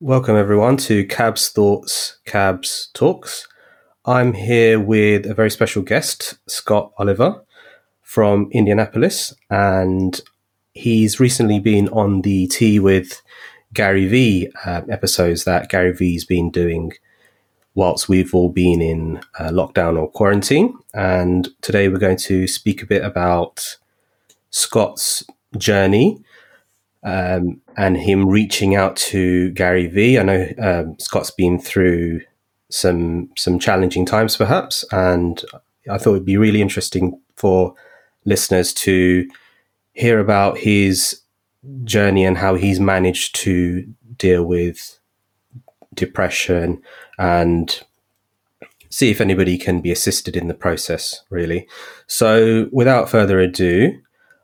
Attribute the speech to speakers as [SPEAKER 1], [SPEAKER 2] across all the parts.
[SPEAKER 1] Welcome, everyone, to Cabs Thoughts, Cabs Talks. I'm here with a very special guest, Scott Oliver from Indianapolis, and he's recently been on the Tea with Gary Vee uh, episodes that Gary Vee's been doing whilst we've all been in uh, lockdown or quarantine. And today we're going to speak a bit about Scott's journey um, and him reaching out to Gary Vee. I know um, Scott's been through some some challenging times, perhaps, and I thought it'd be really interesting for listeners to hear about his journey and how he's managed to deal with depression and see if anybody can be assisted in the process really so without further ado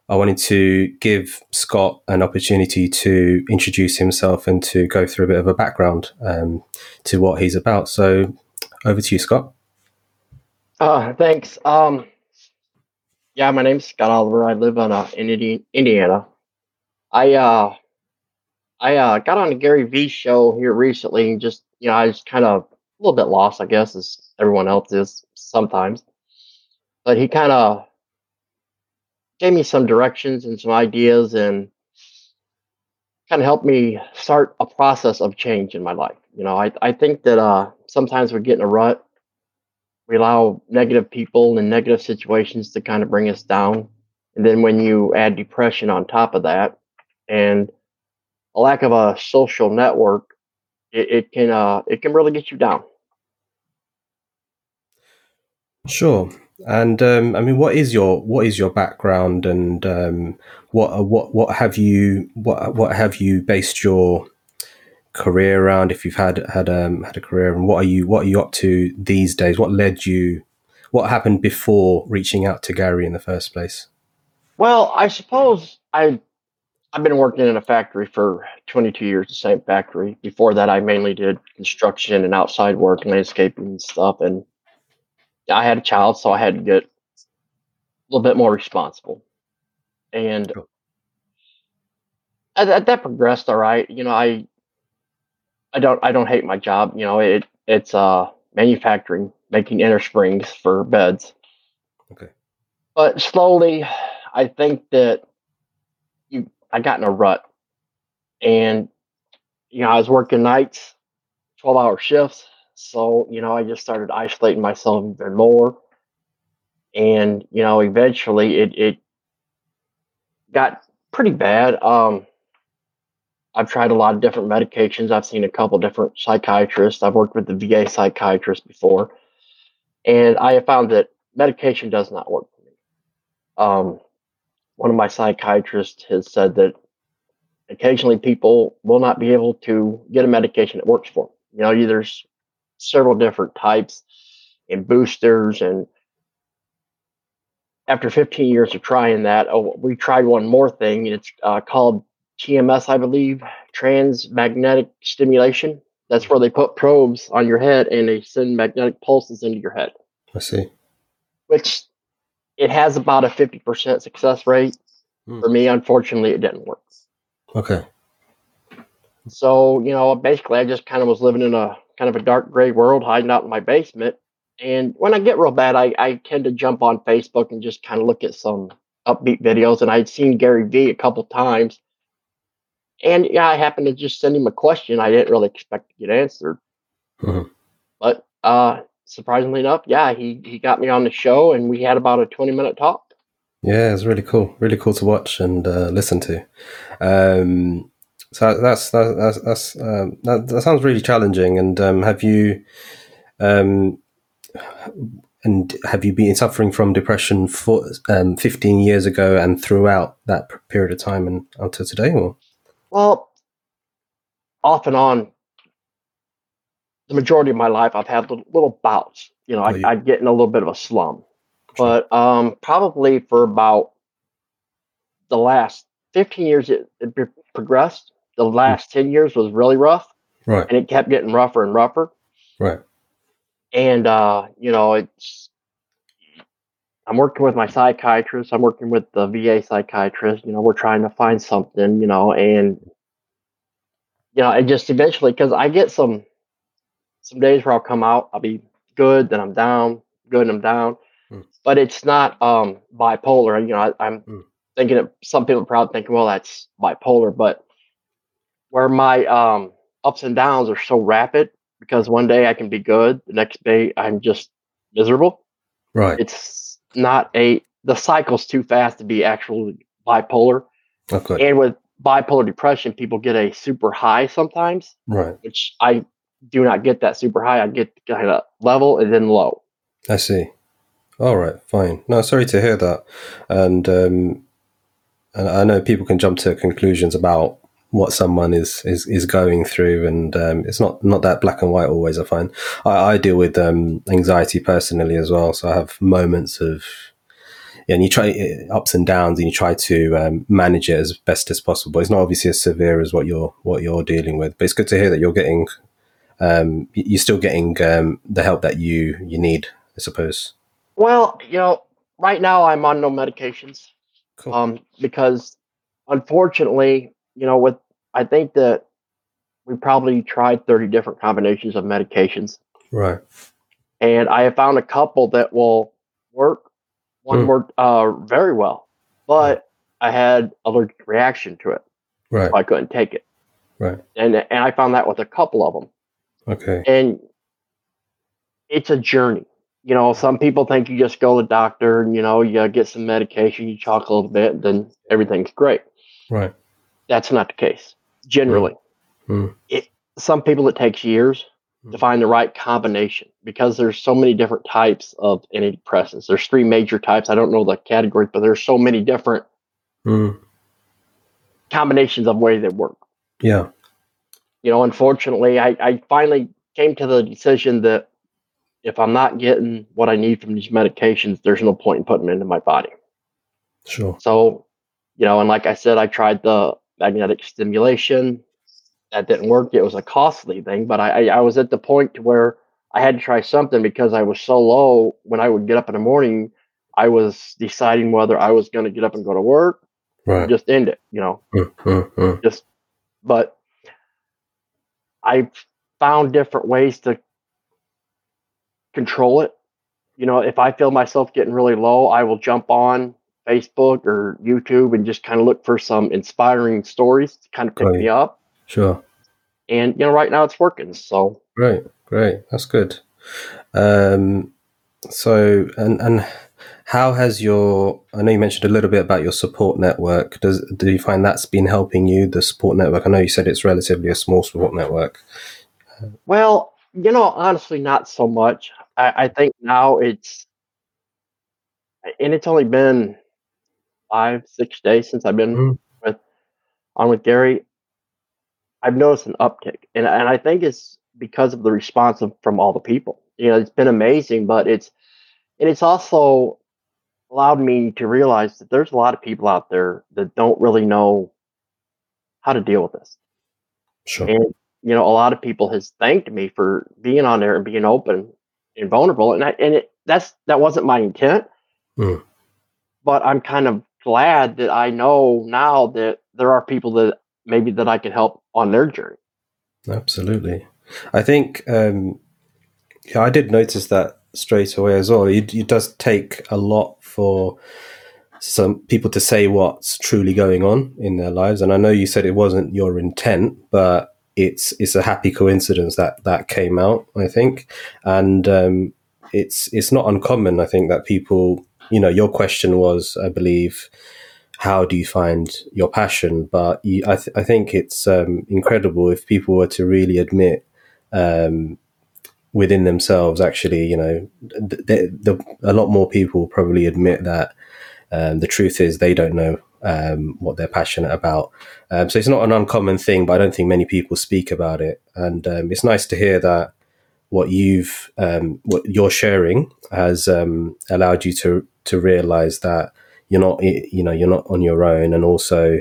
[SPEAKER 1] I wanted to give Scott an opportunity to introduce himself and to go through a bit of a background um, to what he's about. So, over to you, Scott.
[SPEAKER 2] Uh, thanks. Um, yeah, my name's Scott Oliver. I live on uh, in Indiana. I uh, I uh, got on the Gary Vee show here recently, and just you know, I was kind of a little bit lost, I guess, as everyone else is sometimes. But he kind of gave me some directions and some ideas and kind of helped me start a process of change in my life. You know, I, I think that uh, sometimes we get in a rut. We allow negative people and negative situations to kind of bring us down. And then when you add depression on top of that and a lack of a social network, it, it can uh, it can really get you down.
[SPEAKER 1] Sure. And um, I mean, what is your what is your background, and um, what uh, what what have you what what have you based your career around? If you've had had um, had a career, and what are you what are you up to these days? What led you? What happened before reaching out to Gary in the first place?
[SPEAKER 2] Well, I suppose I I've been working in a factory for 22 years, the same factory. Before that, I mainly did construction and outside work, landscaping and stuff, and I had a child, so I had to get a little bit more responsible. And that, that progressed all right. You know, I I don't I don't hate my job. You know, it it's uh manufacturing, making inner springs for beds.
[SPEAKER 1] Okay.
[SPEAKER 2] But slowly, I think that you I got in a rut, and you know I was working nights, twelve hour shifts, so, you know, I just started isolating myself even more. And, you know, eventually it, it got pretty bad. Um, I've tried a lot of different medications. I've seen a couple different psychiatrists. I've worked with the VA psychiatrist before. And I have found that medication does not work for me. Um, one of my psychiatrists has said that occasionally people will not be able to get a medication that works for them. You know, there's several different types and boosters and after 15 years of trying that oh, we tried one more thing it's uh, called tms i believe transmagnetic stimulation. That's where they put probes on your head and they send magnetic pulses into your head.
[SPEAKER 1] I see.
[SPEAKER 2] Which it has about a 50% success rate. Hmm. for me unfortunately it didn't work.
[SPEAKER 1] Okay.
[SPEAKER 2] So you know basically i just kind of was living in a kind of a dark gray world hiding out in my basement. And when I get real bad, I, I tend to jump on Facebook and just kind of look at some upbeat videos. And I'd seen Gary Vee a couple times. And yeah, I happened to just send him a question I didn't really expect to get answered. Mm-hmm. But uh, surprisingly enough, yeah, he, he got me on the show and we had about a 20 minute talk.
[SPEAKER 1] Yeah, it's really cool. Really cool to watch and uh, listen to. Um, so that's that's that's um, that, that sounds really challenging. And um, have you um, and have you been suffering from depression for um, 15 years ago and throughout that period of time and until today? Or
[SPEAKER 2] well, off and on, the majority of my life, I've had little, little bouts. You know, oh, I, you... I get in a little bit of a slum, sure. but um, probably for about the last 15 years, it, it progressed the last 10 years was really rough.
[SPEAKER 1] Right.
[SPEAKER 2] And it kept getting rougher and rougher.
[SPEAKER 1] Right.
[SPEAKER 2] And, uh, you know, it's, I'm working with my psychiatrist. I'm working with the VA psychiatrist. You know, we're trying to find something, you know, and you know, and just eventually, because I get some some days where I'll come out, I'll be good, then I'm down, good, and I'm down.
[SPEAKER 1] Mm.
[SPEAKER 2] But it's not um bipolar. You know, I, I'm
[SPEAKER 1] Mm.
[SPEAKER 2] thinking of some people probably thinking, well, that's bipolar, but where my um ups and downs are so rapid because one day I can be good, the next day I'm just miserable.
[SPEAKER 1] Right.
[SPEAKER 2] It's not a the cycle's too fast to be actually bipolar.
[SPEAKER 1] Okay.
[SPEAKER 2] And with bipolar depression, people get a super high sometimes,
[SPEAKER 1] Right.
[SPEAKER 2] which I do not get that super high. I get kind of level and then low.
[SPEAKER 1] I see. All right. Fine. No, sorry to hear that. And um, and I know people can jump to conclusions about what someone is is, is going through, and um, it's not not that black and white always. I find I, I deal with um, anxiety personally as well, so I have moments of and you try ups and downs, and you try to um, manage it as best as possible. It's not obviously as severe as what you're what you're dealing with, but it's good to hear that you're getting um, you're still getting um, the help that you you need. I suppose.
[SPEAKER 2] Well, you know, right now I'm on no medications
[SPEAKER 1] Cool.
[SPEAKER 2] um, because unfortunately, you know, with I think that we probably tried 30 different combinations of medications,
[SPEAKER 1] right.
[SPEAKER 2] and I have found a couple that will work. One
[SPEAKER 1] Hmm.
[SPEAKER 2] worked uh, very well, but I had allergic reaction to it,
[SPEAKER 1] Right.
[SPEAKER 2] so I couldn't take it.
[SPEAKER 1] Right.
[SPEAKER 2] And and I found that with a couple of them.
[SPEAKER 1] Okay.
[SPEAKER 2] and it's a journey. You know, some people think you just go to the doctor and you know you get some medication, you chalk a little bit, then everything's great.
[SPEAKER 1] Right.
[SPEAKER 2] That's not the case. Generally,
[SPEAKER 1] Mm.
[SPEAKER 2] it some people it takes years to
[SPEAKER 1] Mm.
[SPEAKER 2] find the right combination because there's so many different types of antidepressants. There's three major types. I don't know the categories, but there's so many different
[SPEAKER 1] Mm.
[SPEAKER 2] combinations of ways they work.
[SPEAKER 1] Yeah.
[SPEAKER 2] you know, unfortunately, I, I finally came to the decision that if I'm not getting what I need from these medications, there's no point in putting them into my body.
[SPEAKER 1] Sure.
[SPEAKER 2] So, you know, and like I said, I tried the magnetic stimulation. That didn't work. It was a costly thing, but I, I, I was at the point where I had to try something because I was so low when I would get up in the morning. I was deciding whether I was going to get up and go to work
[SPEAKER 1] Right.
[SPEAKER 2] just end it, you know. Just but I found different ways to control it. You know, if I feel myself getting really low, I will jump on Facebook or YouTube and just kind of look for some inspiring stories to kind of pick
[SPEAKER 1] Great.
[SPEAKER 2] me up.
[SPEAKER 1] Sure.
[SPEAKER 2] And you know, right now it's working. So
[SPEAKER 1] Great. Great. That's good. Um, so, and and how has your? I know you mentioned a little bit about your support network. Does do you find that's been helping you? The support network. I know you said it's relatively a small support network.
[SPEAKER 2] well, you know, honestly, not so much. I, I think now it's and it's only been five, six days since I've been
[SPEAKER 1] Mm.
[SPEAKER 2] with on with Gary. I've noticed an uptick, and and I think it's because of the response of, from all the people. You know, it's been amazing, but it's and it's also allowed me to realize that there's a lot of people out there that don't really know how to deal with this.
[SPEAKER 1] Sure.
[SPEAKER 2] And you know, a lot of people has thanked me for being on there and being open and vulnerable, and I, and it, that's that wasn't my intent.
[SPEAKER 1] Mm.
[SPEAKER 2] But I'm kind of glad that I know now that there are people that maybe that I can help on their journey.
[SPEAKER 1] Absolutely. I think um, yeah, I did notice that straight away as well. It, it does take a lot for some people to say what's truly going on in their lives, and I know you said it wasn't your intent, but it's it's a happy coincidence that that came out. I think, and um, it's it's not uncommon. I think that people, you know, your question was, I believe, how do you find your passion? But you, I, th- I think it's um, incredible if people were to really admit um, within themselves, actually, you know, th- th- the, a lot more people probably admit that um, the truth is they don't know um, what they're passionate about. Um, so it's not an uncommon thing, but I don't think many people speak about it. And um, it's nice to hear that what you've um, what you're sharing has um, allowed you to to realize that you're not you know you're not on your own, and also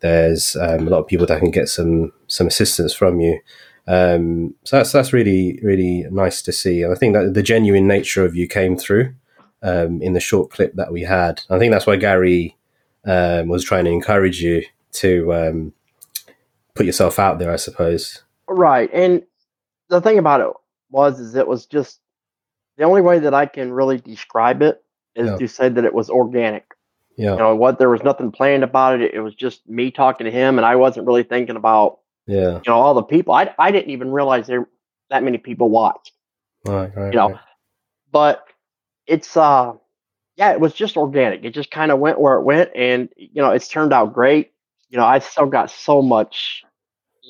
[SPEAKER 1] there's um, a lot of people that can get some some assistance from you. Um, so that's that's really really nice to see, and I think that the genuine nature of you came through um, in the short clip that we had. I think that's why Gary um, was trying to encourage you to um, put yourself out there, I suppose.
[SPEAKER 2] Right. And the thing about it was, is it was just the only way that I can really describe it is
[SPEAKER 1] Yeah.
[SPEAKER 2] to say that it was organic.
[SPEAKER 1] Yeah,
[SPEAKER 2] You know what? There was nothing planned about it. It was just me talking to him, and I wasn't really thinking about
[SPEAKER 1] yeah,
[SPEAKER 2] you know all the people. I I didn't even realize there that many people watched.
[SPEAKER 1] right, right.
[SPEAKER 2] You know,
[SPEAKER 1] right.
[SPEAKER 2] but it's uh yeah, it was just organic. It just kind of went where it went, and you know it's turned out great. You know, I still got so much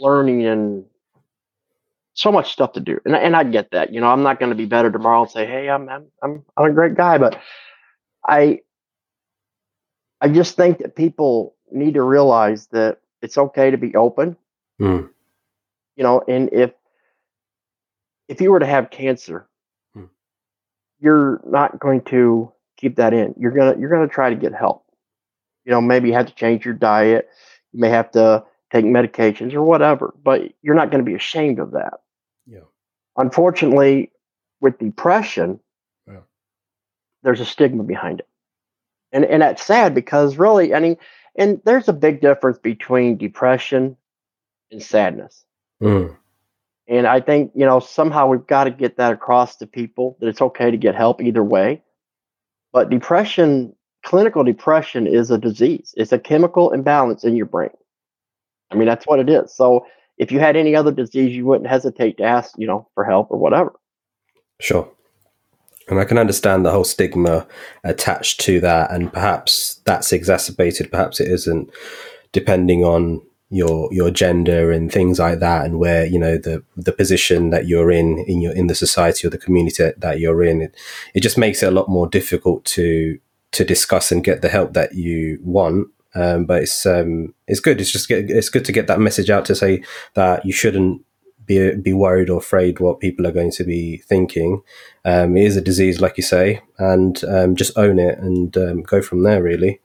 [SPEAKER 2] learning and so much stuff to do, and and I get that. You know, I'm not going to be better tomorrow and say, hey, I'm I'm I'm I'm a great guy, but I I just think that people need to realize that it's okay to be open.
[SPEAKER 1] Mm.
[SPEAKER 2] You know, and if if you were to have cancer,
[SPEAKER 1] Hmm.
[SPEAKER 2] you're not going to keep that in. You're gonna you're gonna try to get help. You know, maybe you have to change your diet. You may have to take medications or whatever, but you're not going to be ashamed of that.
[SPEAKER 1] Yeah.
[SPEAKER 2] Unfortunately, with depression. There's a stigma behind it. And and that's sad because really, I mean, and there's a big difference between depression and sadness.
[SPEAKER 1] Mm.
[SPEAKER 2] And I think, you know, somehow we've got to get that across to people that it's okay to get help either way. But depression, clinical depression is a disease. It's a chemical imbalance in your brain. I mean, that's what it is. So if you had any other disease, you wouldn't hesitate to ask, you know, for help or whatever.
[SPEAKER 1] Sure. And I can understand the whole stigma attached to that, and perhaps that's exacerbated. Perhaps it isn't, depending on your your gender and things like that, and where you know the the position that you're in in your in the society or the community that you're in. It, it just makes it a lot more difficult to to discuss and get the help that you want. Um, but it's um, it's good. It's just get, it's good to get that message out to say that you shouldn't be be worried or afraid what people are going to be thinking. Um, it is a disease, like you say, and um, just own it and um, go from there. Really,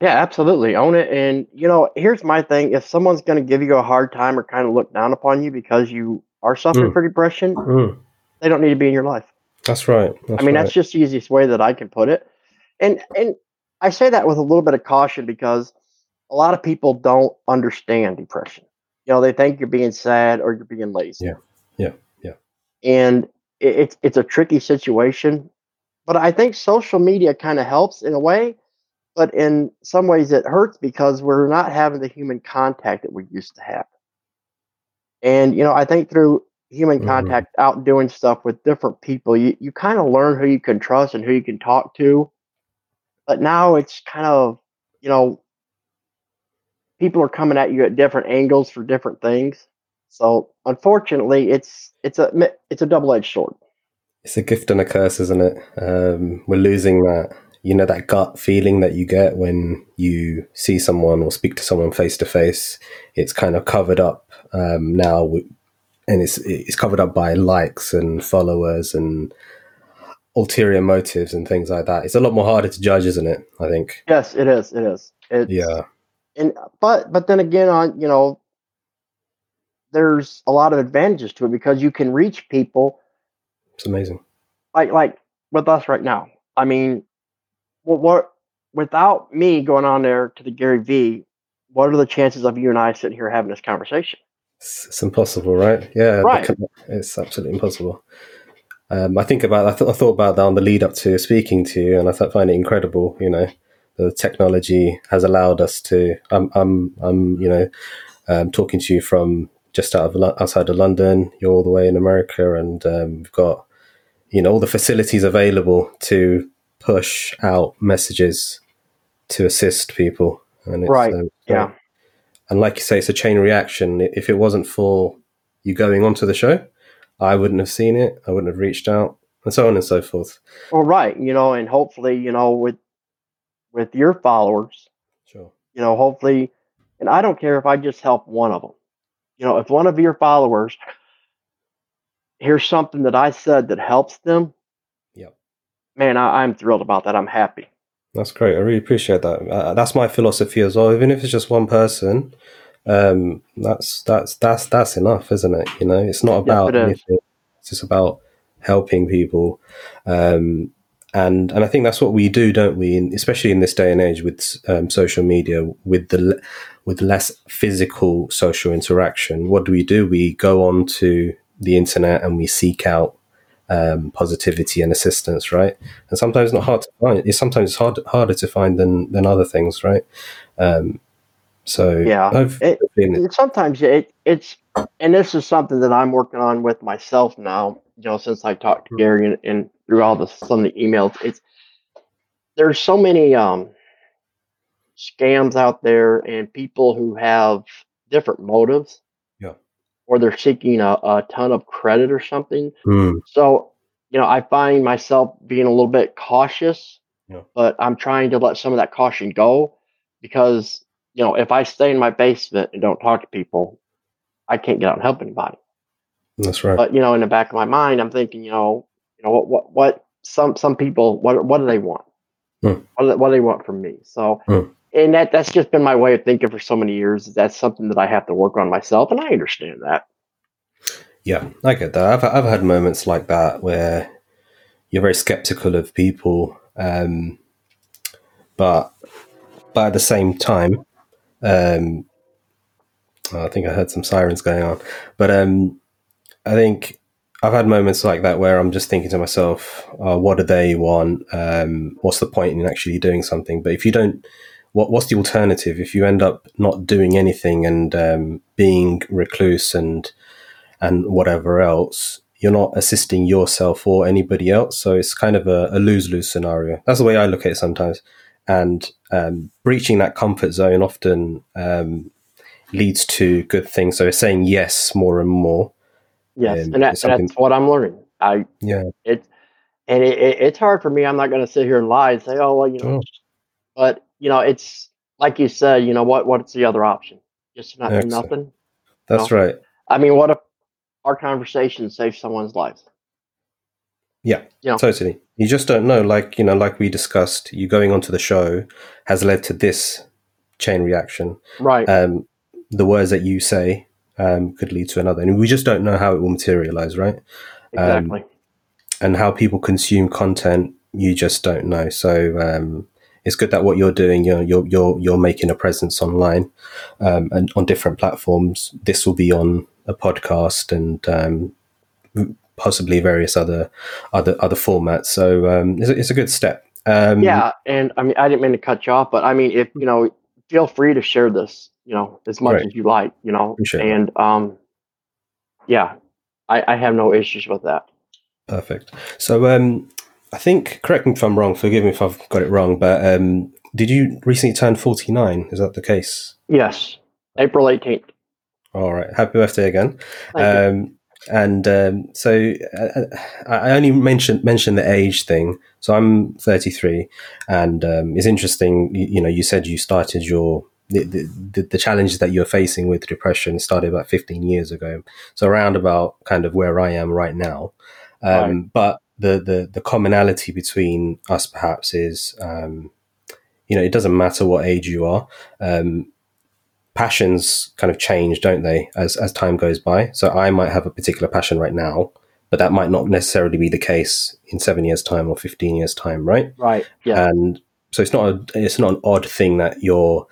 [SPEAKER 2] Yeah, absolutely. Own it. And, you know, here's my thing if someone's going to give you a hard time or kind of look down upon you because you are suffering
[SPEAKER 1] Mm.
[SPEAKER 2] from depression,
[SPEAKER 1] Mm,
[SPEAKER 2] they don't need to be in your life.
[SPEAKER 1] that's right. That's
[SPEAKER 2] I mean,
[SPEAKER 1] right.
[SPEAKER 2] that's just the easiest way that I can put it. And and I say that with a little bit of caution because a lot of people don't understand depression. Know, they think you're being sad or you're being lazy.
[SPEAKER 1] Yeah. Yeah. Yeah.
[SPEAKER 2] And it, it's it's a tricky situation, but I think social media kind of helps in a way, but in some ways it hurts because we're not having the human contact that we used to have. And you know, I think through human
[SPEAKER 1] Mhm.
[SPEAKER 2] contact, out doing stuff with different people, you, you kind of learn who you can trust and who you can talk to. But now it's kind of, you know, people are coming at you at different angles for different things. So unfortunately, it's it's a it's a double edged sword.
[SPEAKER 1] It's a gift and a curse, isn't it? Um, we're losing that, you know, that gut feeling that you get when you see someone or speak to someone face to face. It's kind of covered up um, now, w- and it's it's covered up by likes and followers and ulterior motives and things like that. It's a lot more harder to judge, isn't it? I think.
[SPEAKER 2] Yes, it is. It is. It's,
[SPEAKER 1] Yeah.
[SPEAKER 2] And but but then again on you know there's a lot of advantages to it because you can reach people
[SPEAKER 1] It's amazing.
[SPEAKER 2] like like with us right now i mean what, what without me going on there to the Gary Vee what are the chances of you and i sitting here having this conversation
[SPEAKER 1] It's, impossible, right? Yeah,
[SPEAKER 2] Right.
[SPEAKER 1] It's absolutely impossible. Um, I think about I, th- I thought about that on the lead up to speaking to you, and I th- find it incredible. You know, the technology has allowed us to. I'm I'm I'm you know um, talking to you from just out of outside of London. You're all the way in America, and um, we've got you know all the facilities available to push out messages to assist people. And it's,
[SPEAKER 2] Right,
[SPEAKER 1] um,
[SPEAKER 2] yeah
[SPEAKER 1] and like you say, it's a chain reaction. If it wasn't for you going onto the show, I wouldn't have seen it. I wouldn't have reached out, and so on and so forth.
[SPEAKER 2] well right you know and hopefully you know with with your followers
[SPEAKER 1] Sure.
[SPEAKER 2] you know hopefully and i don't care if i just help one of them you know if one of your followers hears something that i said that helps them
[SPEAKER 1] Yep.
[SPEAKER 2] man I, i'm thrilled about that i'm happy
[SPEAKER 1] That's great. I really appreciate that. Uh, that's my philosophy as well. Even if it's just one person, um, that's that's that's that's enough, isn't it? You know, it's not
[SPEAKER 2] Yes,
[SPEAKER 1] about anything. It's just about helping people. Um, and and I think that's what we do, don't we? In, especially in this day and age with um, social media, with the with less physical social interaction, what do we do? We go on to the internet and we seek out um, positivity and assistance, right? And sometimes not hard to find. It's sometimes hard harder to find than than other things, right? Um, so
[SPEAKER 2] yeah,
[SPEAKER 1] I've
[SPEAKER 2] it,
[SPEAKER 1] been-
[SPEAKER 2] sometimes it, it's and this is something that I'm working on with myself now. You know, since I talked to
[SPEAKER 1] Mhm.
[SPEAKER 2] Gary and, and through all the some of the emails, it's there's so many um scams out there and people who have different motives.
[SPEAKER 1] Yeah.
[SPEAKER 2] Or they're seeking a, a ton of credit or something.
[SPEAKER 1] Mm,
[SPEAKER 2] So, you know, I find myself being a little bit cautious,
[SPEAKER 1] Yeah.
[SPEAKER 2] but I'm trying to let some of that caution go because, you know, if I stay in my basement and don't talk to people, I can't get out and help anybody.
[SPEAKER 1] That's right.
[SPEAKER 2] But, you know, in the back of my mind, I'm thinking, you know, you know, what, what, what some, some people, what, what do they want?
[SPEAKER 1] Hmm.
[SPEAKER 2] What, do they, what do they want from me? So,
[SPEAKER 1] Hmm.
[SPEAKER 2] and that, that's just been my way of thinking for so many years. That's something that I have to work on myself. And I understand that.
[SPEAKER 1] Yeah, I get that. I've I've had moments like that where you're very skeptical of people, um, but but at the same time, um, I think I heard some sirens going on. But um, I think I've had moments like that where I'm just thinking to myself, oh, "What do they want? Um, what's the point in actually doing something?" But if you don't, what what's the alternative? If you end up not doing anything and um, being recluse and and whatever else, you're not assisting yourself or anybody else. So it's kind of a, a lose lose scenario. That's the way I look at it sometimes. And um, breaching that comfort zone often um, leads to good things. So saying yes more and more.
[SPEAKER 2] Yes.
[SPEAKER 1] Um,
[SPEAKER 2] and that, that's what I'm learning. I,
[SPEAKER 1] Yeah.
[SPEAKER 2] it's and it, it, it's hard for me. I'm not going to sit here and lie and say, oh well, you know,
[SPEAKER 1] Oh.
[SPEAKER 2] but you know, it's like you said. You know what? What's the other option? Just not do nothing.
[SPEAKER 1] That's
[SPEAKER 2] No.
[SPEAKER 1] right.
[SPEAKER 2] I mean, what if our conversation saves someone's life?
[SPEAKER 1] Yeah,
[SPEAKER 2] Yeah.
[SPEAKER 1] totally. You just don't know. Like you know, like we discussed, you going onto the show has led to this chain reaction.
[SPEAKER 2] Right.
[SPEAKER 1] Um, the words that you say um, could lead to another, and we just don't know how it will materialize, right? um,
[SPEAKER 2] exactly.
[SPEAKER 1] and how people consume content, you just don't know. So um, it's good that what you're doing, you're you're you're, you're making a presence online um, and on different platforms. This will be on a podcast and um, possibly various other other other formats. So um, it's, a, it's a good step. Um,
[SPEAKER 2] yeah. And I mean, I didn't mean to cut you off, but I mean, if you know, feel free to share this. You know, as much
[SPEAKER 1] Right.
[SPEAKER 2] as you like. You know,
[SPEAKER 1] Appreciate
[SPEAKER 2] and um, yeah, I, I have no issues with that.
[SPEAKER 1] Perfect. So um, I think, correct me if I'm wrong. Forgive me if I've got it wrong, but um, did you recently turn 49? Is that the case?
[SPEAKER 2] Yes. April 18th.
[SPEAKER 1] All right. Happy birthday again. Um, and um, so uh, I I only mentioned mentioned the age thing. So I'm 33, and um, it's interesting. You, you know, you said you started your the, the, the challenges that you're facing with depression started about 15 years ago. So around about kind of where I am right now. Um, But the, the the commonality between us perhaps is, um, you know, it doesn't matter what age you are. Um, passions kind of change, don't they, as as time goes by? So I might have a particular passion right now, but that might not necessarily be the case in seven years' time or fifteen years' time, right?
[SPEAKER 2] right. Yeah.
[SPEAKER 1] And so it's not a, it's not an odd thing that you're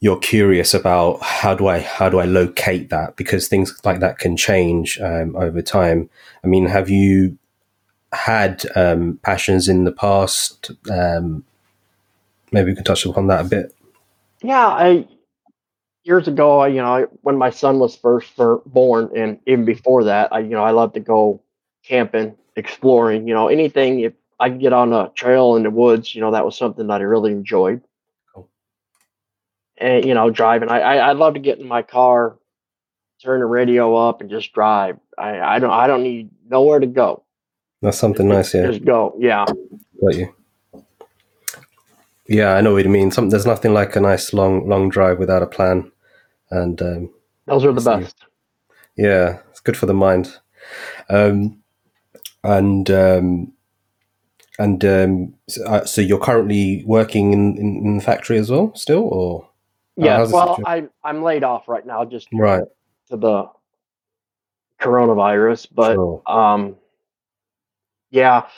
[SPEAKER 1] you're curious about how do I how do I locate that because things like that can change um, over time. I mean, have you had um, passions in the past? Um, maybe we can touch upon that a bit.
[SPEAKER 2] Yeah, I years ago, I, you know, I, when my son was first born, and even before that, I, you know, I love to go camping, exploring. You know, anything if I could get on a trail in the woods, you know, that was something that I really enjoyed.
[SPEAKER 1] Cool.
[SPEAKER 2] And you know, driving, I, I I love to get in my car, turn the radio up, and just drive. I I don't I don't need nowhere to go.
[SPEAKER 1] That's something nice, yeah.
[SPEAKER 2] Just go. Yeah.
[SPEAKER 1] Got you. Yeah, I know what you mean. Some, there's nothing like a nice long long drive without a plan, and um,
[SPEAKER 2] Those are the best.
[SPEAKER 1] yeah, it's good for the mind. Um, and um, and um, so, uh, so you're currently working in, in, in the factory as well, still, or
[SPEAKER 2] Yeah.
[SPEAKER 1] how's
[SPEAKER 2] Well,
[SPEAKER 1] situa-
[SPEAKER 2] I I'm laid off right now just
[SPEAKER 1] right?
[SPEAKER 2] to the coronavirus, but
[SPEAKER 1] Sure.
[SPEAKER 2] um, yeah,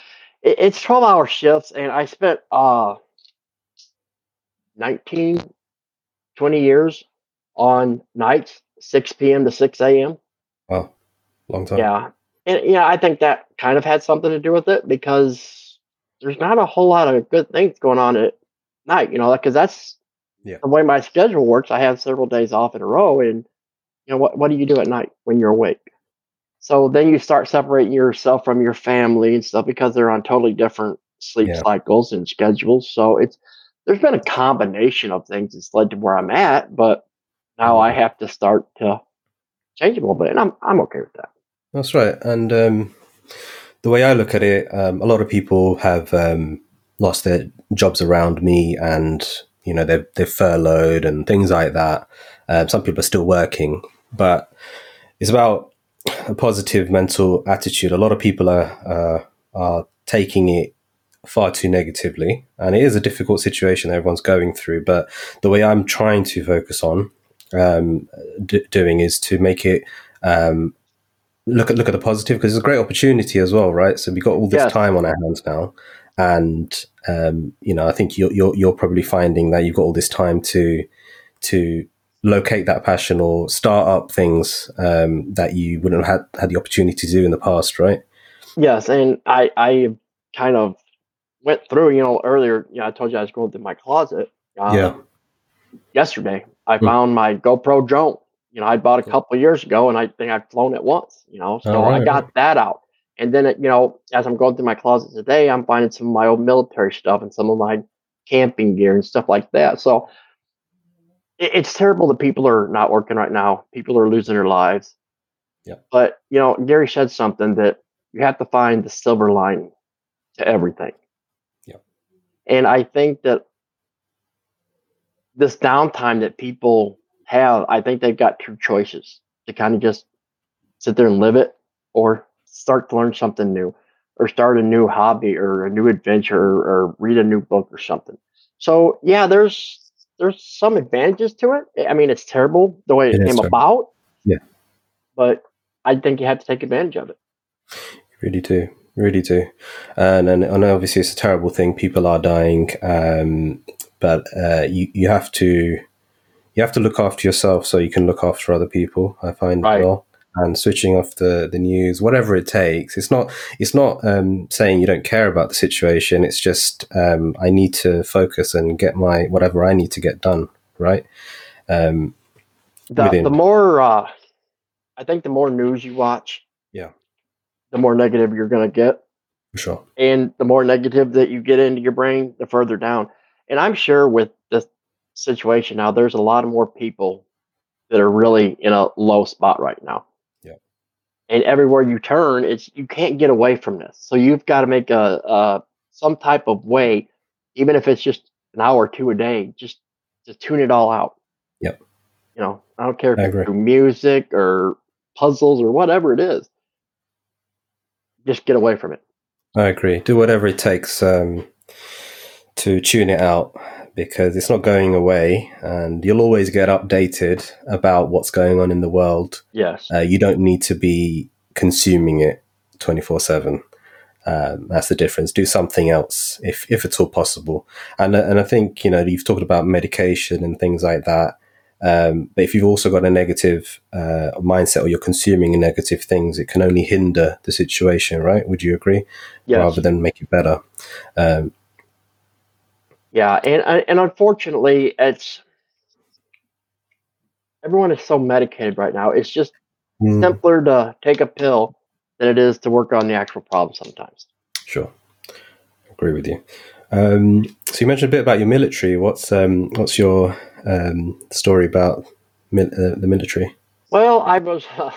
[SPEAKER 2] it, it's 12 hour shifts, and I spent uh 19, 20 years on nights, 6 p.m. to 6 a.m.
[SPEAKER 1] Wow, long time.
[SPEAKER 2] Yeah. And yeah, I think that kind of had something to do with it because there's not a whole lot of good things going on at night, you know, because that's
[SPEAKER 1] Yeah.
[SPEAKER 2] the way my schedule works. I have several days off in a row, and you know what? What do you do at night when you're awake? So then you start separating yourself from your family and stuff because they're on totally different sleep
[SPEAKER 1] Yeah.
[SPEAKER 2] cycles and schedules. So it's there's been a combination of things that's led to where I'm at, but now I have to start to change a little bit, and I'm I'm okay with that.
[SPEAKER 1] That's right. And um, the way I look at it, um, a lot of people have um, lost their jobs around me, and you know they've they've furloughed and things like that. Um, some people are still working, but it's about a positive mental attitude. A lot of people are uh, are taking it far too negatively, and it is a difficult situation everyone's going through. But the way I'm trying to focus on um, d- doing is to make it um, look at look at the positive because it's a great opportunity as well, right? So we've got all this time on our hands now, and um, you know, I think you're, you're you're probably finding that you've got all this time to to locate that passion or start up things um, that you wouldn't have had, had the opportunity to do in the past, right?
[SPEAKER 2] Yes, and I I kind of went through. You know, earlier, you know, I told you I was going through my closet. Uh,
[SPEAKER 1] Yeah.
[SPEAKER 2] Yesterday, I
[SPEAKER 1] Hmm.
[SPEAKER 2] found my GoPro drone. You know, I bought a couple years ago, and I think I've flown it once. You know, so I
[SPEAKER 1] Alright.
[SPEAKER 2] got that out. And then, it, you know, as I'm going through my closet today, I'm finding some of my old military stuff and some of my camping gear and stuff like that. So it, it's terrible that people are not working right now. People are losing their lives.
[SPEAKER 1] Yeah.
[SPEAKER 2] But you know, Gary said something that you have to find the silver lining to everything.
[SPEAKER 1] Yeah.
[SPEAKER 2] And I think that this downtime that people have, I think they've got two choices to kind of just sit there and live it or start to learn something new or start a new hobby or a new adventure or, or read a new book or something. So yeah, there's there's some advantages to it. I mean, it's terrible the way it,
[SPEAKER 1] It
[SPEAKER 2] came about.
[SPEAKER 1] Yeah.
[SPEAKER 2] But I think you have to take advantage of it.
[SPEAKER 1] Really do, really do, and and, and obviously it's a terrible thing. People are dying, um, but uh, you you have to you have to look after yourself so you can look after other people. I find
[SPEAKER 2] Right.
[SPEAKER 1] well, and switching off the the news, whatever it takes. It's not it's not um, saying you don't care about the situation. It's just um, I need to focus and get my whatever I need to get done. Right. Um,
[SPEAKER 2] The
[SPEAKER 1] Within.
[SPEAKER 2] the more uh, I think the more news you watch,
[SPEAKER 1] Yeah.
[SPEAKER 2] the more negative you're gonna get.
[SPEAKER 1] for sure.
[SPEAKER 2] and the more negative that you get into your brain, the further down. And I'm sure with this situation now, there's a lot of more people that are really in a low spot right now.
[SPEAKER 1] Yeah.
[SPEAKER 2] And everywhere you turn, it's you can't get away from this. So you've got to make a, a some type of way, even if it's just an hour or two a day, just to tune it all out.
[SPEAKER 1] Yep.
[SPEAKER 2] You know, I don't care if it's through music or puzzles or whatever it is. Just get away from it.
[SPEAKER 1] I agree. Do whatever it takes um, to tune it out because it's not going away, and you'll always get updated about what's going on in the world.
[SPEAKER 2] Yes.
[SPEAKER 1] Uh, you don't need to be consuming it twenty four seven. Um, that's the difference. Do something else if if it's all possible. And and I think you know you've talked about medication and things like that. Um, but if you've also got a negative uh, mindset or you're consuming negative things, it can only hinder the situation, right? Would you agree?
[SPEAKER 2] Yes.
[SPEAKER 1] rather than make it better. Um,
[SPEAKER 2] Yeah, and uh, and unfortunately, it's everyone is so medicated right now. It's just
[SPEAKER 1] mm,
[SPEAKER 2] simpler to take a pill than it is to work on the actual problem sometimes.
[SPEAKER 1] sure, agree with you. Um, so you mentioned a bit about your military. What's um, what's your um, story about mil- uh, the military?
[SPEAKER 2] Well, I was uh,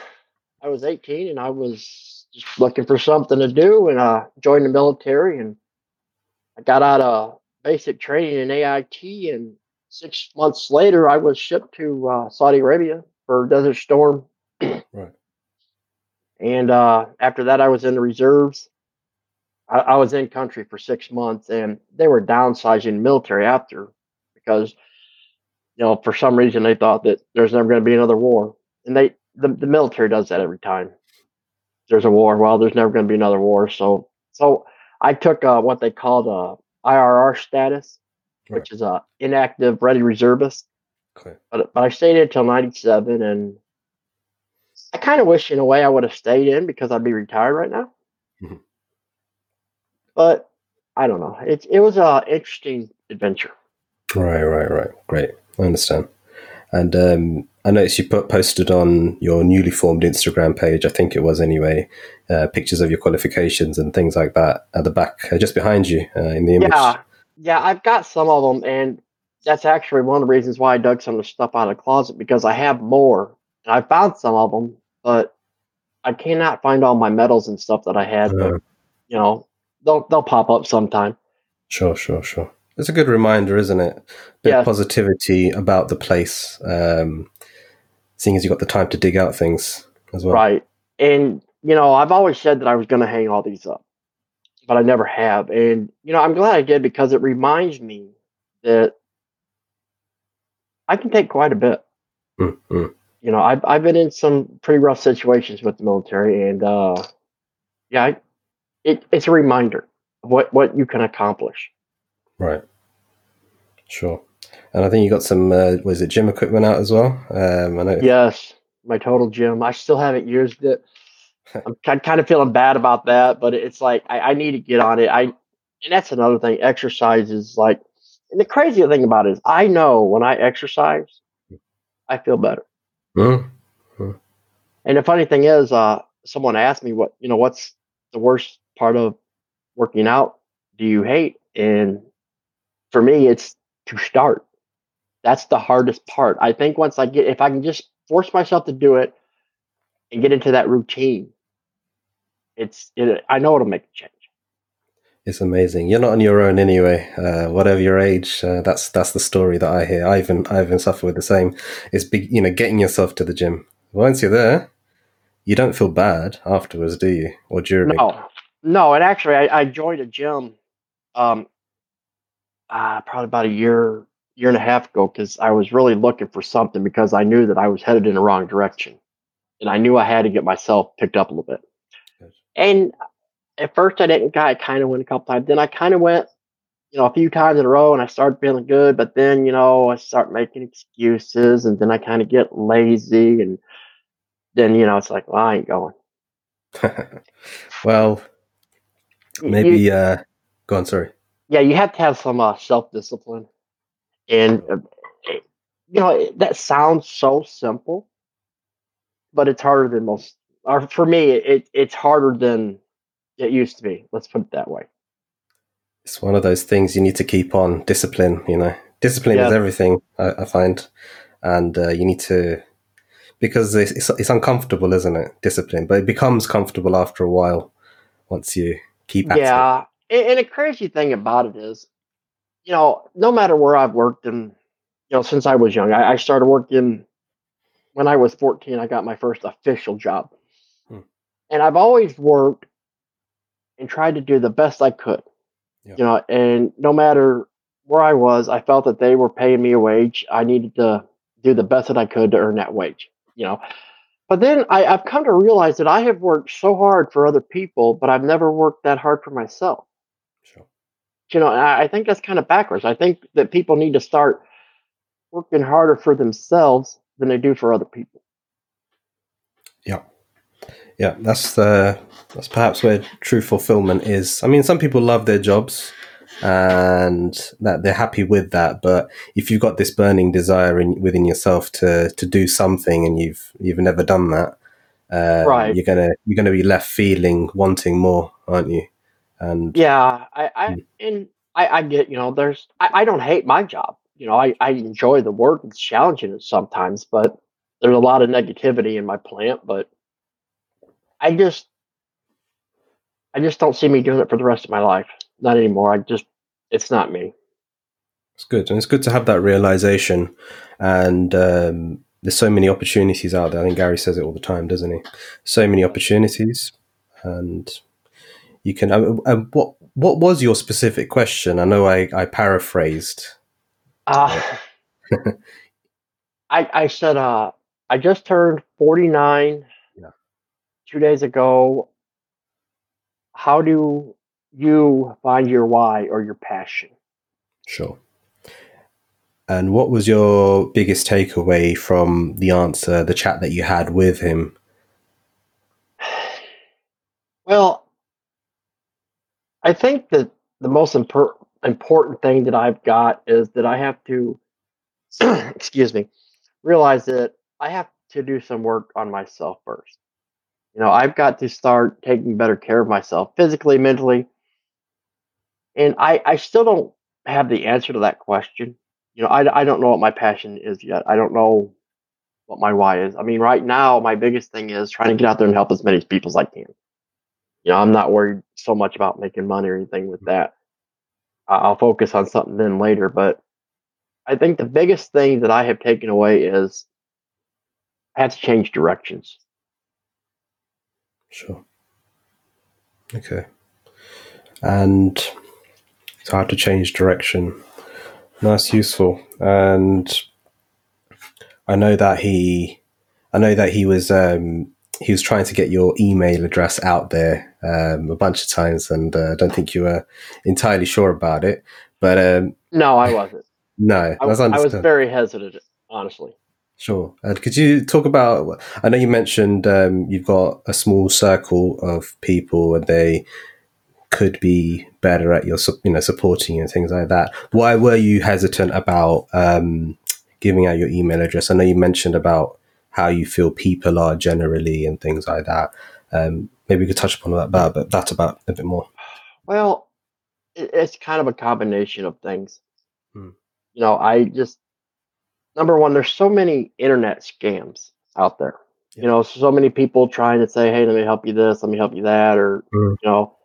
[SPEAKER 2] I was 18 and I was just looking for something to do and uh, joined the military and I got out of basic training in AIT and six months later I was shipped to uh, Saudi Arabia for Desert Storm.
[SPEAKER 1] Right.
[SPEAKER 2] And uh, after that, I was in the reserves. I, I was in country for six months, and they were downsizing military after because, you know, for some reason they thought that there's never going to be another war, and they the, the military does that every time. There's a war. Well, there's never going to be another war. So so I took uh, what they called a IRR status,
[SPEAKER 1] Right.
[SPEAKER 2] which is a inactive ready reservist.
[SPEAKER 1] Okay.
[SPEAKER 2] But but I stayed in until '97, and I kind of wish, in a way, I would have stayed in because I'd be retired right now.
[SPEAKER 1] Mhm.
[SPEAKER 2] But I don't know. It it was a interesting adventure.
[SPEAKER 1] Right, right, right. Great. I understand. And um, I noticed you put posted on your newly formed Instagram page, I think it was anyway, uh, pictures of your qualifications and things like that at the back, uh, just behind you uh, in the image.
[SPEAKER 2] Yeah, yeah, I've got some of them, and that's actually one of the reasons why I dug some of the stuff out of the closet because I have more, and I found some of them, but I cannot find all my medals and stuff that I had. but
[SPEAKER 1] Uh,
[SPEAKER 2] you know, they'll they'll pop up sometime.
[SPEAKER 1] sure, sure, sure. It's a good reminder, isn't it? Bit
[SPEAKER 2] Yeah.
[SPEAKER 1] of positivity about the place, um, seeing as you've got the time to dig out things as well.
[SPEAKER 2] Right. And, you know, I've always said that I was going to hang all these up, but I never have. And, you know, I'm glad I did because it reminds me that I can take quite a bit.
[SPEAKER 1] Mm, mm.
[SPEAKER 2] You know, I've, I've been in some pretty rough situations with the military. And, uh, yeah, I, it, it's a reminder of what, what you can accomplish.
[SPEAKER 1] Right. Sure. And I think you got some, uh, was it gym equipment out as well? Um, I know.
[SPEAKER 2] Yes, my total gym. I still haven't used it. I'm ki- kind of feeling bad about that, but it's like I, I need to get on it. I and that's another thing. Exercise is like, and the crazy thing about it is, I know when I exercise, I feel better.
[SPEAKER 1] Mm,
[SPEAKER 2] And the funny thing is, uh, someone asked me what you know, what's the worst part of working out? Do you hate? And for me, it's to start. That's the hardest part. I think once I get, if I can just force myself to do it and get into that routine, it's, it, I know it'll make a change.
[SPEAKER 1] It's amazing. You're not on your own anyway. Uh, whatever your age, uh, that's that's the story that I hear. I even I even suffer with the same. It's big, you know, getting yourself to the gym. Once you're there, you don't feel bad afterwards, do you? Or during?
[SPEAKER 2] No, no. And actually, I, I joined a gym, um, uh, probably about a year, year and a half ago, because I was really looking for something because I knew that I was headed in the wrong direction, and I knew I had to get myself picked up a little bit.
[SPEAKER 1] Good.
[SPEAKER 2] And at first, I didn't. I kind of went a couple times. Then I kind of went, you know, a few times in a row, and I started feeling good. But then, you know, I start making excuses, and then I kind of get lazy, and then, you know, it's like, well, I ain't going.
[SPEAKER 1] well, maybe.
[SPEAKER 2] you-
[SPEAKER 1] uh, go on. Sorry.
[SPEAKER 2] Yeah, you have to have some uh, self discipline, and uh, you know that sounds so simple, but it's harder than most. Or for me, it it's harder than it used to be. Let's put it that way.
[SPEAKER 1] It's one of those things you need to keep on discipline. You know, discipline is everything. I, I find, and uh, you need to because it's, it's it's uncomfortable, isn't it? Discipline, but it becomes comfortable after a while once you keep at it.
[SPEAKER 2] Yeah, and, the crazy thing about it is, you know, no matter where I've worked, and you know, since I was young, I, I started working when I was fourteen. I got my first official job,
[SPEAKER 1] Hmm.
[SPEAKER 2] and I've always worked and tried to do the best I could.
[SPEAKER 1] Yeah.
[SPEAKER 2] You know, and no matter where I was, I felt that they were paying me a wage. I needed to do the best that I could to earn that wage. You know, but then I, I've come to realize that I have worked so hard for other people, but I've never worked that hard for myself. You know, I, I think that's kind of backwards. I think that people need to start working harder for themselves than they do for other people.
[SPEAKER 1] Yeah, yeah, that's uh, that's perhaps where true fulfillment is. I mean, some people love their jobs and that they're happy with that, but if you've got this burning desire in, within yourself to to do something and you've you've never done that, uh,
[SPEAKER 2] Right.
[SPEAKER 1] You're gonna you're gonna be left feeling wanting more, aren't you? And
[SPEAKER 2] Yeah, I, I
[SPEAKER 1] Hmm.
[SPEAKER 2] and I, I get, you know, there's I, I don't hate my job. You know, I, I enjoy the work. It's challenging sometimes, but there's a lot of negativity in my plant, but I just I just don't see me doing it for the rest of my life. Not anymore. I just it's not me.
[SPEAKER 1] It's good, and it's good to have that realization. And um, there's so many opportunities out there. I think Gary says it all the time, doesn't he? So many opportunities, and you can. Um, um, what What was your specific question? I know I, I paraphrased.
[SPEAKER 2] Uh, I I said uh I just turned 49
[SPEAKER 1] Yeah.
[SPEAKER 2] two days ago. How do you find your why or your passion.
[SPEAKER 1] Sure. And what was your biggest takeaway from the answer, the chat that you had with him?
[SPEAKER 2] Well, I think that the most impor- important thing that I've got is that I have to, excuse me, realize that I have to do some work on myself first. You know, I've got to start taking better care of myself physically, mentally. And I, I still don't have the answer to that question. You know, I, I don't know what my passion is yet. I don't know what my why is. I mean, right now, my biggest thing is trying to get out there and help as many people as I can. You know, I'm not worried so much about making money or anything with that. I- I'll focus on something then later. But I think the biggest thing that I have taken away is I had to change directions.
[SPEAKER 1] Sure. Okay. And so I had to change direction. That's useful. And I know that he I know that he was um he was trying to get your email address out there um, a bunch of times, and uh, I don't think you were entirely sure about it. But um,
[SPEAKER 2] No, I wasn't.
[SPEAKER 1] no,
[SPEAKER 2] I, I was very hesitant, honestly.
[SPEAKER 1] Sure. Could you talk about? I know you mentioned um, you've got a small circle of people, and they could be better at your, you know, supporting you and things like that. Why were you hesitant about um, giving out your email address? I know you mentioned about how you feel people are generally and things like that. Um, maybe we could touch upon that, about, but that's about a bit more.
[SPEAKER 2] Well, it's kind of a combination of things.
[SPEAKER 1] Hmm.
[SPEAKER 2] You know, I just number one, there's so many internet scams out there.
[SPEAKER 1] Yeah.
[SPEAKER 2] You know, so many people trying to say, "Hey, let me help you this, let me help you that," or
[SPEAKER 1] Hmm.
[SPEAKER 2] you know,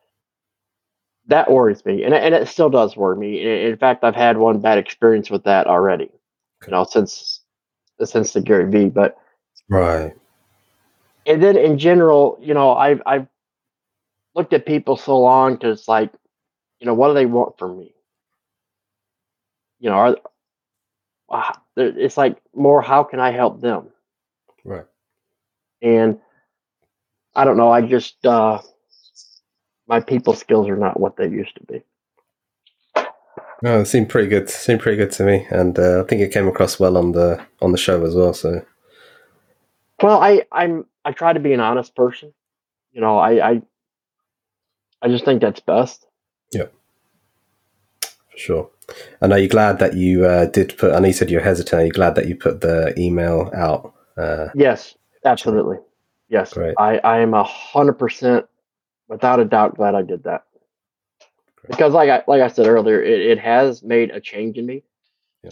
[SPEAKER 2] that worries me, and and it still does worry me. In in fact, I've had one bad experience with that already.
[SPEAKER 1] Okay.
[SPEAKER 2] You know, since since the Gary Vee, but
[SPEAKER 1] Right.
[SPEAKER 2] and then in general, you know, I've I've looked at people so long because it's like, you know, what do they want from me? You know, are ah, it's like more how can I help them?
[SPEAKER 1] Right.
[SPEAKER 2] And I don't know, I just uh my people skills are not what they used to be.
[SPEAKER 1] No, it seemed pretty good. Seemed pretty good to me, and uh, I think it came across well on the on the show as well. So
[SPEAKER 2] Well, I I'm I try to be an honest person. You know, I I I just think that's best. Yeah.
[SPEAKER 1] For sure. And are you glad that you uh, did put? I know you said you're hesitant. Are you glad that you put the email out? Uh,
[SPEAKER 2] Yes, absolutely. Yes.
[SPEAKER 1] Great.
[SPEAKER 2] I, I am a hundred percent without a doubt glad I did that.
[SPEAKER 1] Great.
[SPEAKER 2] Because like I like I said earlier, it, it has made a change in me.
[SPEAKER 1] Yeah.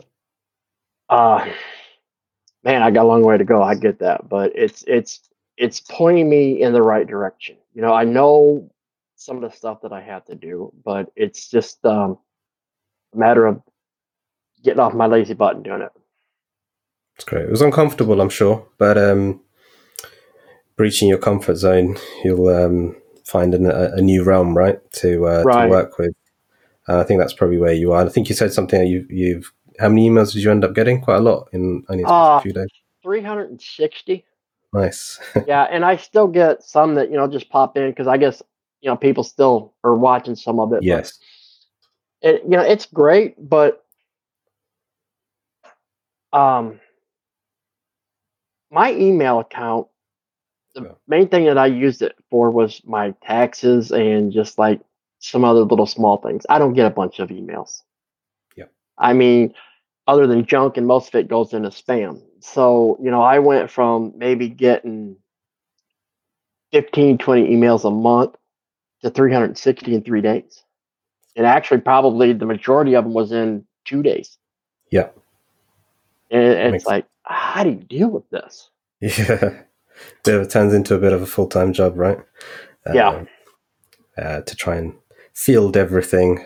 [SPEAKER 2] Uh man, I got a long way to go. I get that. But it's it's it's pointing me in the right direction. You know, I know some of the stuff that I have to do, but it's just um a matter of getting off my lazy butt and doing it.
[SPEAKER 1] it's great. It was uncomfortable, I'm sure, but um, breaching your comfort zone, you'll um, find an, a, a new realm, right, to uh,
[SPEAKER 2] Right.
[SPEAKER 1] to work with. And I think that's probably where you are. I think you said something. that You've you've how many emails did you end up getting? Quite a lot in only a
[SPEAKER 2] Uh,
[SPEAKER 1] few days.
[SPEAKER 2] 360
[SPEAKER 1] Nice.
[SPEAKER 2] yeah, and I still get some that you know just pop in because I guess you know people still are watching some of it.
[SPEAKER 1] yes.
[SPEAKER 2] it, you know it's great, but um, my email account, the
[SPEAKER 1] Yeah.
[SPEAKER 2] main thing that I used it for was my taxes and just like some other little small things. I don't get a bunch of emails.
[SPEAKER 1] Yeah.
[SPEAKER 2] I mean, other than junk, and most of it goes into spam. So you know, I went from maybe getting 15, 20 emails a month to 360 in three days. And actually, probably the majority of them was in two days.
[SPEAKER 1] Yeah.
[SPEAKER 2] And
[SPEAKER 1] Makes-
[SPEAKER 2] it's like, how do you deal with this?
[SPEAKER 1] Yeah. It turns into a bit of a full time job, right?
[SPEAKER 2] Yeah.
[SPEAKER 1] Um, Uh, to try and field everything.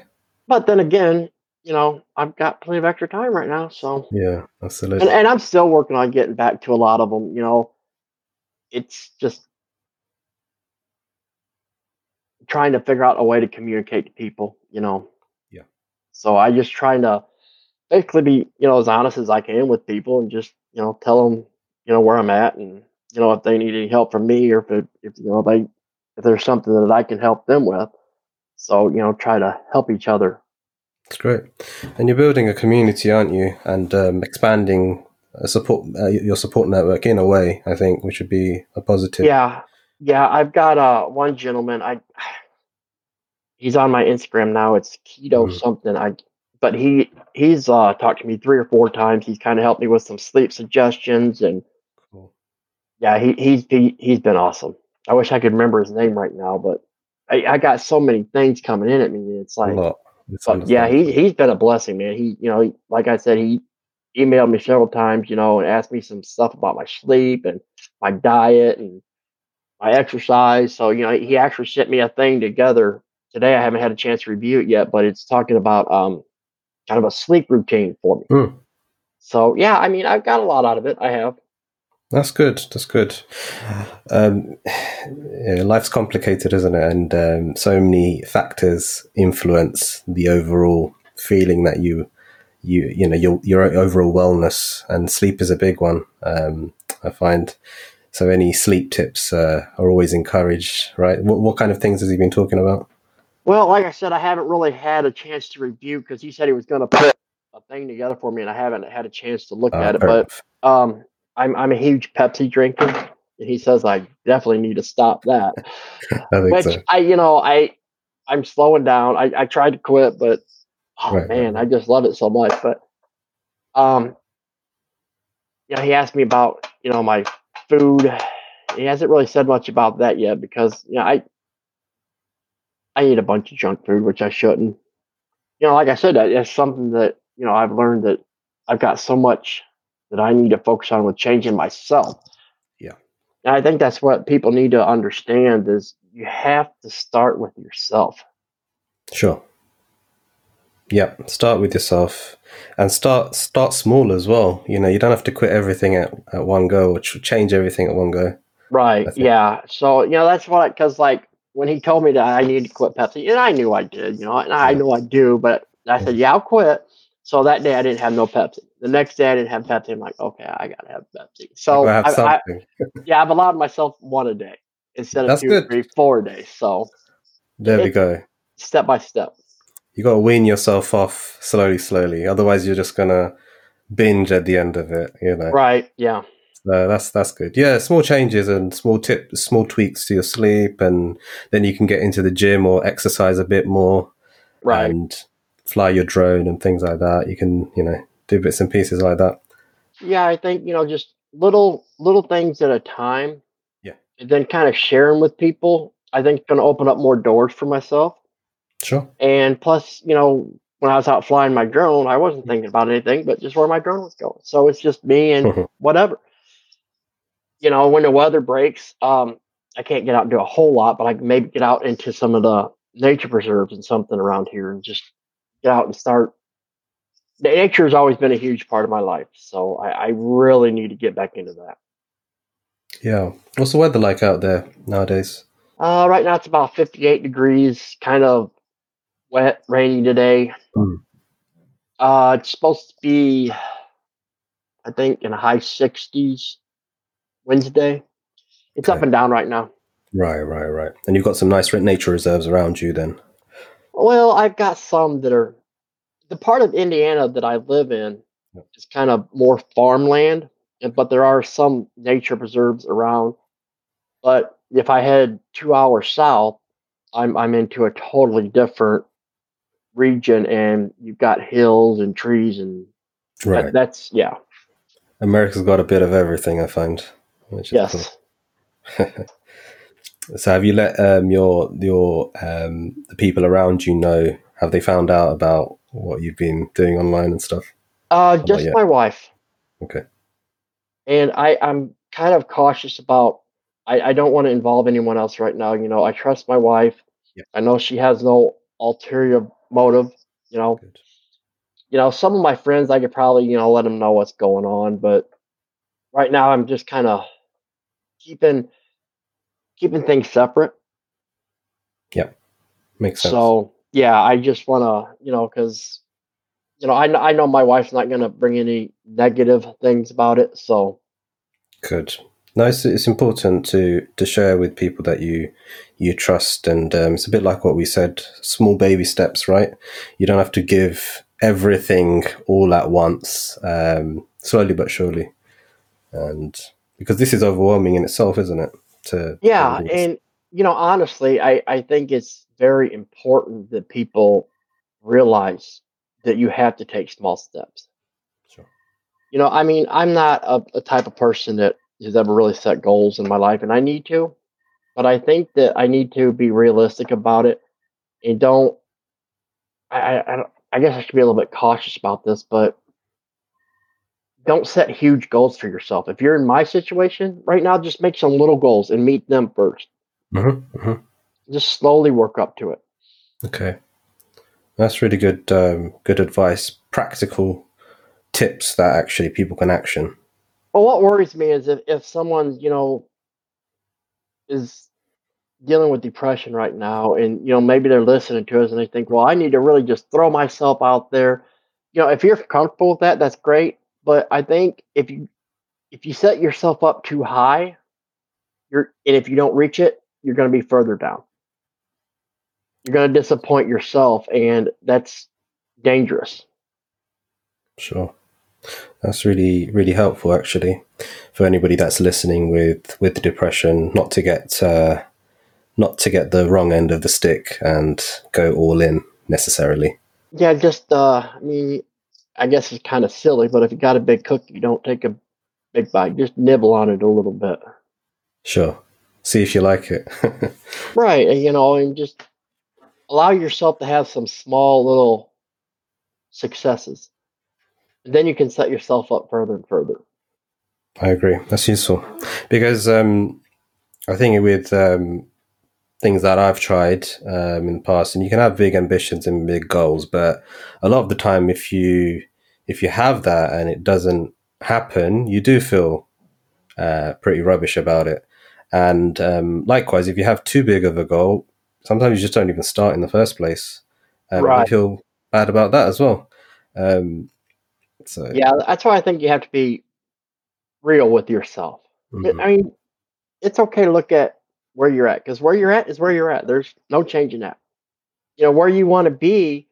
[SPEAKER 2] But then again, you know, I've got plenty of extra time right now. So,
[SPEAKER 1] Yeah, absolutely.
[SPEAKER 2] and, and I'm still working on getting back to a lot of them. You know, it's just trying to figure out a way to communicate to people, you know.
[SPEAKER 1] Yeah.
[SPEAKER 2] So I just trying to basically be, you know, as honest as I can with people and just, you know, tell them, you know, where I'm at and, you know, if they need any help from me or if, it, if you know, they, if there's something that I can help them with. So you know, try to help each other.
[SPEAKER 1] It's great, and you're building a community, aren't you? And um, expanding a support uh, your support network in a way. I think, which would be a positive.
[SPEAKER 2] Yeah, yeah. I've got uh one gentleman. I he's on my Instagram now. It's keto
[SPEAKER 1] Mhm.
[SPEAKER 2] something. I but he he's uh talked to me three or four times. He's kind of helped me with some sleep suggestions and
[SPEAKER 1] Cool.
[SPEAKER 2] yeah, he he's he, he's been awesome. I wish I could remember his name right now, but I, I got so many things coming in at me. It's like. But yeah, he he's been a blessing, man. He you know, he, like I said, he emailed me several times, you know, and asked me some stuff about my sleep and my diet and my exercise. So you know, he actually sent me a thing together today. I haven't had a chance to review it yet, but it's talking about um kind of a sleep routine for me.
[SPEAKER 1] Hmm.
[SPEAKER 2] So yeah, I mean, I've got a lot out of it. I have.
[SPEAKER 1] That's good. That's good. Um, yeah, life's complicated, isn't it? And um, so many factors influence the overall feeling that you, you, you know, your your overall wellness. And sleep is a big one. Um, I find. So any sleep tips uh, are always encouraged, right? What, what kind of things has he been talking about?
[SPEAKER 2] Well, like I said, I haven't really had a chance to review because he said he was going to put a thing together for me, and I haven't had a chance to look
[SPEAKER 1] Uh,
[SPEAKER 2] at it. But um, I'm I'm a huge Pepsi drinker, and he says I definitely need to stop that.
[SPEAKER 1] I
[SPEAKER 2] Which
[SPEAKER 1] so.
[SPEAKER 2] I, you know, I I'm slowing down. I, I tried to quit, but oh
[SPEAKER 1] Right,
[SPEAKER 2] man, I just love it so much. But um, you know, he asked me about you know my food. He hasn't really said much about that yet because you know I I eat a bunch of junk food, which I shouldn't. You know, like I said, that it's something that you know I've learned that I've got so much that I need to focus on with changing myself.
[SPEAKER 1] Yeah.
[SPEAKER 2] And I think that's what people need to understand is you have to start with yourself.
[SPEAKER 1] Sure. Yeah, start with yourself and start start small as well. You know, you don't have to quit everything at, at one go or change everything at one go.
[SPEAKER 2] Right. Yeah. So, you know, that's what, because like when he told me that I needed to quit Pepsi, and I knew I did, you know, and I
[SPEAKER 1] Yeah.
[SPEAKER 2] know I do, but I said, yeah, I'll quit. So that day I didn't have no Pepsi. The next day I didn't have Pepsi. I'm like, okay, I got to have Pepsi. So,
[SPEAKER 1] have
[SPEAKER 2] I, I, yeah, I've allowed myself one a day instead of
[SPEAKER 1] That's
[SPEAKER 2] two,
[SPEAKER 1] good.
[SPEAKER 2] three, four days. So
[SPEAKER 1] there we go.
[SPEAKER 2] step by step.
[SPEAKER 1] You got to wean yourself off slowly, slowly. Otherwise, you're just gonna binge at the end of it. You know.
[SPEAKER 2] Right. Yeah.
[SPEAKER 1] So that's that's good. Yeah, small changes and small tip, small tweaks to your sleep, and then you can get into the gym or exercise a bit more.
[SPEAKER 2] Right.
[SPEAKER 1] and fly your drone and things like that. You can, you know, do bits and pieces like that.
[SPEAKER 2] yeah, I think, you know, just little, little things at a time.
[SPEAKER 1] Yeah.
[SPEAKER 2] And then kind of sharing with people. I think going to open up more doors for myself.
[SPEAKER 1] Sure.
[SPEAKER 2] And plus, you know, when I was out flying my drone, I wasn't thinking about anything but just where my drone was going. So it's just me and whatever. You know, when the weather breaks, um, I can't get out and do a whole lot, but I can maybe get out into some of the nature preserves and something around here and just get out and start. Nature has always been a huge part of my life, so I, I really need to get back into that.
[SPEAKER 1] Yeah. What's the weather like out there nowadays?
[SPEAKER 2] Uh, right now it's about 58 degrees, kind of wet, rainy today.
[SPEAKER 1] Hmm.
[SPEAKER 2] Uh, it's supposed to be, I think, in the high 60s Wednesday. It's up and down right now.
[SPEAKER 1] Right, right, right. And you've got some nice nature reserves around you then.
[SPEAKER 2] Well, I've got some that are the part of Indiana that I live in is kind of more farmland, but there are some nature preserves around. But if I head two hours south, I'm I'm into a totally different region, and you've got hills and trees, and that- that's yeah,
[SPEAKER 1] America's got a bit of everything, I find. Which is
[SPEAKER 2] yes.
[SPEAKER 1] cool. So have you let um, your your um, the people around you know? Have they found out about what you've been doing online and stuff?
[SPEAKER 2] Uh, just my wife.
[SPEAKER 1] Okay.
[SPEAKER 2] and I, I'm kind of cautious about. I, I don't want to involve anyone else right now. You know, I trust my wife.
[SPEAKER 1] Yep.
[SPEAKER 2] I know she has no ulterior motive. You know,
[SPEAKER 1] Good.
[SPEAKER 2] you know, some of my friends I could probably you know let them know what's going on, but right now I'm just kind of keeping keeping things separate.
[SPEAKER 1] Yeah, makes sense.
[SPEAKER 2] So yeah, I just want to you know because you know I I know my wife's not going to bring any negative things about it. So
[SPEAKER 1] Good. No, it's, it's important to to share with people that you you trust, and um, it's a bit like what we said: small baby steps, right? You don't have to give everything all at once, um, slowly but surely, and because this is overwhelming in itself, isn't it? To
[SPEAKER 2] Yeah, and you know, honestly, I I think it's very important that people realize that you have to take small steps.
[SPEAKER 1] Sure.
[SPEAKER 2] You know, I mean, I'm not a, a type of person that has ever really set goals in my life, and I need to, but I think that I need to be realistic about it and don't. I I, I, don't, I guess I should be a little bit cautious about this, but don't set huge goals for yourself. If you're in my situation right now, just make some little goals and meet them 1st
[SPEAKER 1] Mm-hmm, mm-hmm.
[SPEAKER 2] Just slowly work up to it.
[SPEAKER 1] Okay, that's really good. Um, good advice. Practical tips that actually people can action.
[SPEAKER 2] Well, what worries me is if, if someone, you know, is dealing with depression right now and, you know, maybe they're listening to us and they think, well, I need to really just throw myself out there. You know, if you're comfortable with that, that's great. But I think if you if you set yourself up too high, you're and if you don't reach it, you're going to be further down. You're going to disappoint yourself, and that's dangerous.
[SPEAKER 1] Sure. That's really, really helpful actually for anybody that's listening with, with depression, not to get uh, not to get the wrong end of the stick and go all in necessarily.
[SPEAKER 2] Yeah, just uh, I mean, I guess it's kind of silly, but if you got a big cookie, don't take a big bite. Just nibble on it a little bit.
[SPEAKER 1] Sure. See if you like it.
[SPEAKER 2] right. You know, and just allow yourself to have some small little successes. And then you can set yourself up further and further.
[SPEAKER 1] I agree. That's useful because um, I think with um, things that I've tried um, in the past, and you can have big ambitions and big goals, but a lot of the time, if you if you have that and it doesn't happen, you do feel uh, pretty rubbish about it. And um, likewise, if you have too big of a goal, sometimes you just don't even start in the first place. Um,
[SPEAKER 2] Right.
[SPEAKER 1] You feel bad about that as well. Um, so
[SPEAKER 2] Yeah, that's why I think you have to be real with yourself. I-
[SPEAKER 1] mhm.
[SPEAKER 2] I mean, it's okay to look at where you're at because where you're at is where you're at. There's no changing that. You know, where you want to be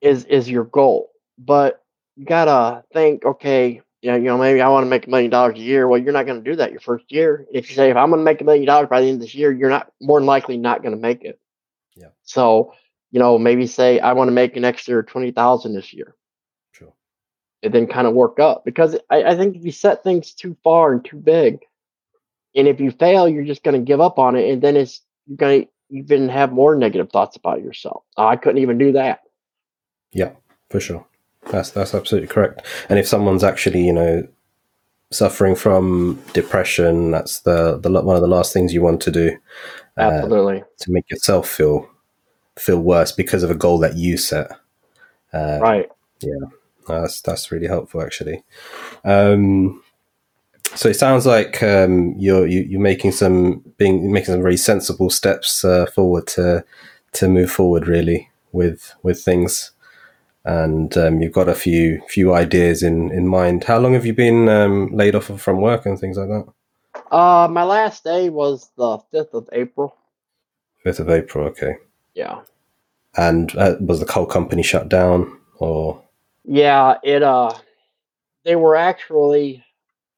[SPEAKER 2] is is your goal, but you gotta think, okay, you know, you know, maybe I want to make a million dollars a year. Well, you're not going to do that your first year. If you say, if I'm going to make a million dollars by the end of this year, you're not more than likely not going to make it.
[SPEAKER 1] Yeah.
[SPEAKER 2] So, you know, maybe say I want to make an extra twenty thousand this year
[SPEAKER 1] Sure.
[SPEAKER 2] and then kind of work up because I, I think if you set things too far and too big, and if you fail, you're just going to give up on it, and then it's you're going to even have more negative thoughts about yourself. Oh, I couldn't even do that.
[SPEAKER 1] Yeah, for sure. That's that's absolutely correct. And if someone's actually, you know, suffering from depression, that's the the one of the last things you want to do uh,
[SPEAKER 2] Absolutely
[SPEAKER 1] to make yourself feel feel worse because of a goal that you set. Uh,
[SPEAKER 2] right. Yeah.
[SPEAKER 1] That's that's really helpful, actually. Um, so it sounds like um, you're you, you're making some being making some very sensible steps uh, forward to to move forward really with with things, and um, you've got a few few ideas in in mind. How long have you been um, laid off from work and things like that?
[SPEAKER 2] Uh, my last day was the fifth of April.
[SPEAKER 1] Fifth of April, okay.
[SPEAKER 2] Yeah.
[SPEAKER 1] And uh, was the coal company shut down or?
[SPEAKER 2] Yeah, it uh they were actually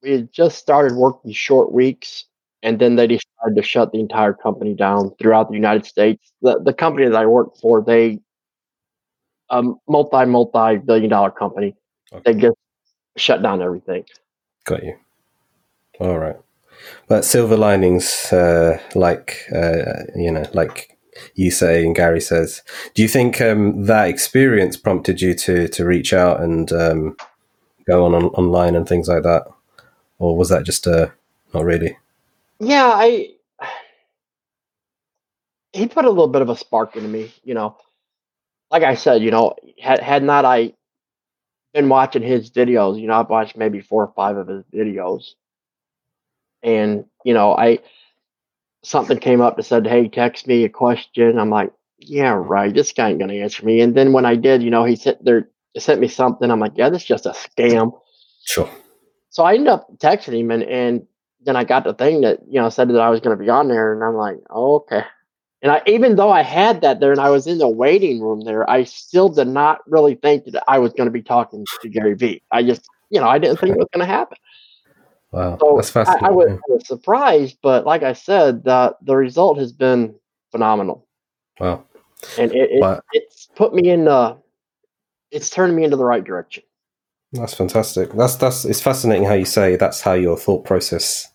[SPEAKER 2] we had just started working short weeks and then they decided to shut the entire company down throughout the United States. The the company that I worked for, they a multi multi billion dollar company.
[SPEAKER 1] Okay.
[SPEAKER 2] They just shut down everything.
[SPEAKER 1] Got you. All right. But silver linings, uh, like uh, you know, like you say and Gary says. Do you think um, that experience prompted you to to reach out and um, go on, on online and things like that, or was that just uh, not really?
[SPEAKER 2] Yeah, I he put a little bit of a spark into me, you know. Like I said, you know, had had not I been watching his videos, you know, I've watched maybe four or five of his videos. And, you know, I something came up that said, Hey, text me a question. I'm like, Yeah, right, this guy ain't gonna answer me. And then when I did, you know, he sent there sent me something, I'm like, Yeah, this is just a scam.
[SPEAKER 1] Sure.
[SPEAKER 2] so I ended up texting him, and and then I got the thing that you know said that I was to be on there, and I'm like, oh, okay. And I, even though I had that there and I was in the waiting room there, I still did not really think that I was going to be talking to Gary Vee. I just, you know, I didn't think it was going to happen.
[SPEAKER 1] Wow,
[SPEAKER 2] So
[SPEAKER 1] that's
[SPEAKER 2] I,
[SPEAKER 1] fascinating.
[SPEAKER 2] I, was, I was surprised, but like I said, the the result has been phenomenal,
[SPEAKER 1] Wow.
[SPEAKER 2] and it, it
[SPEAKER 1] But
[SPEAKER 2] it's put me in the, it's turned me into the right direction.
[SPEAKER 1] that's fantastic. That's that's it's fascinating how you say that's how your thought process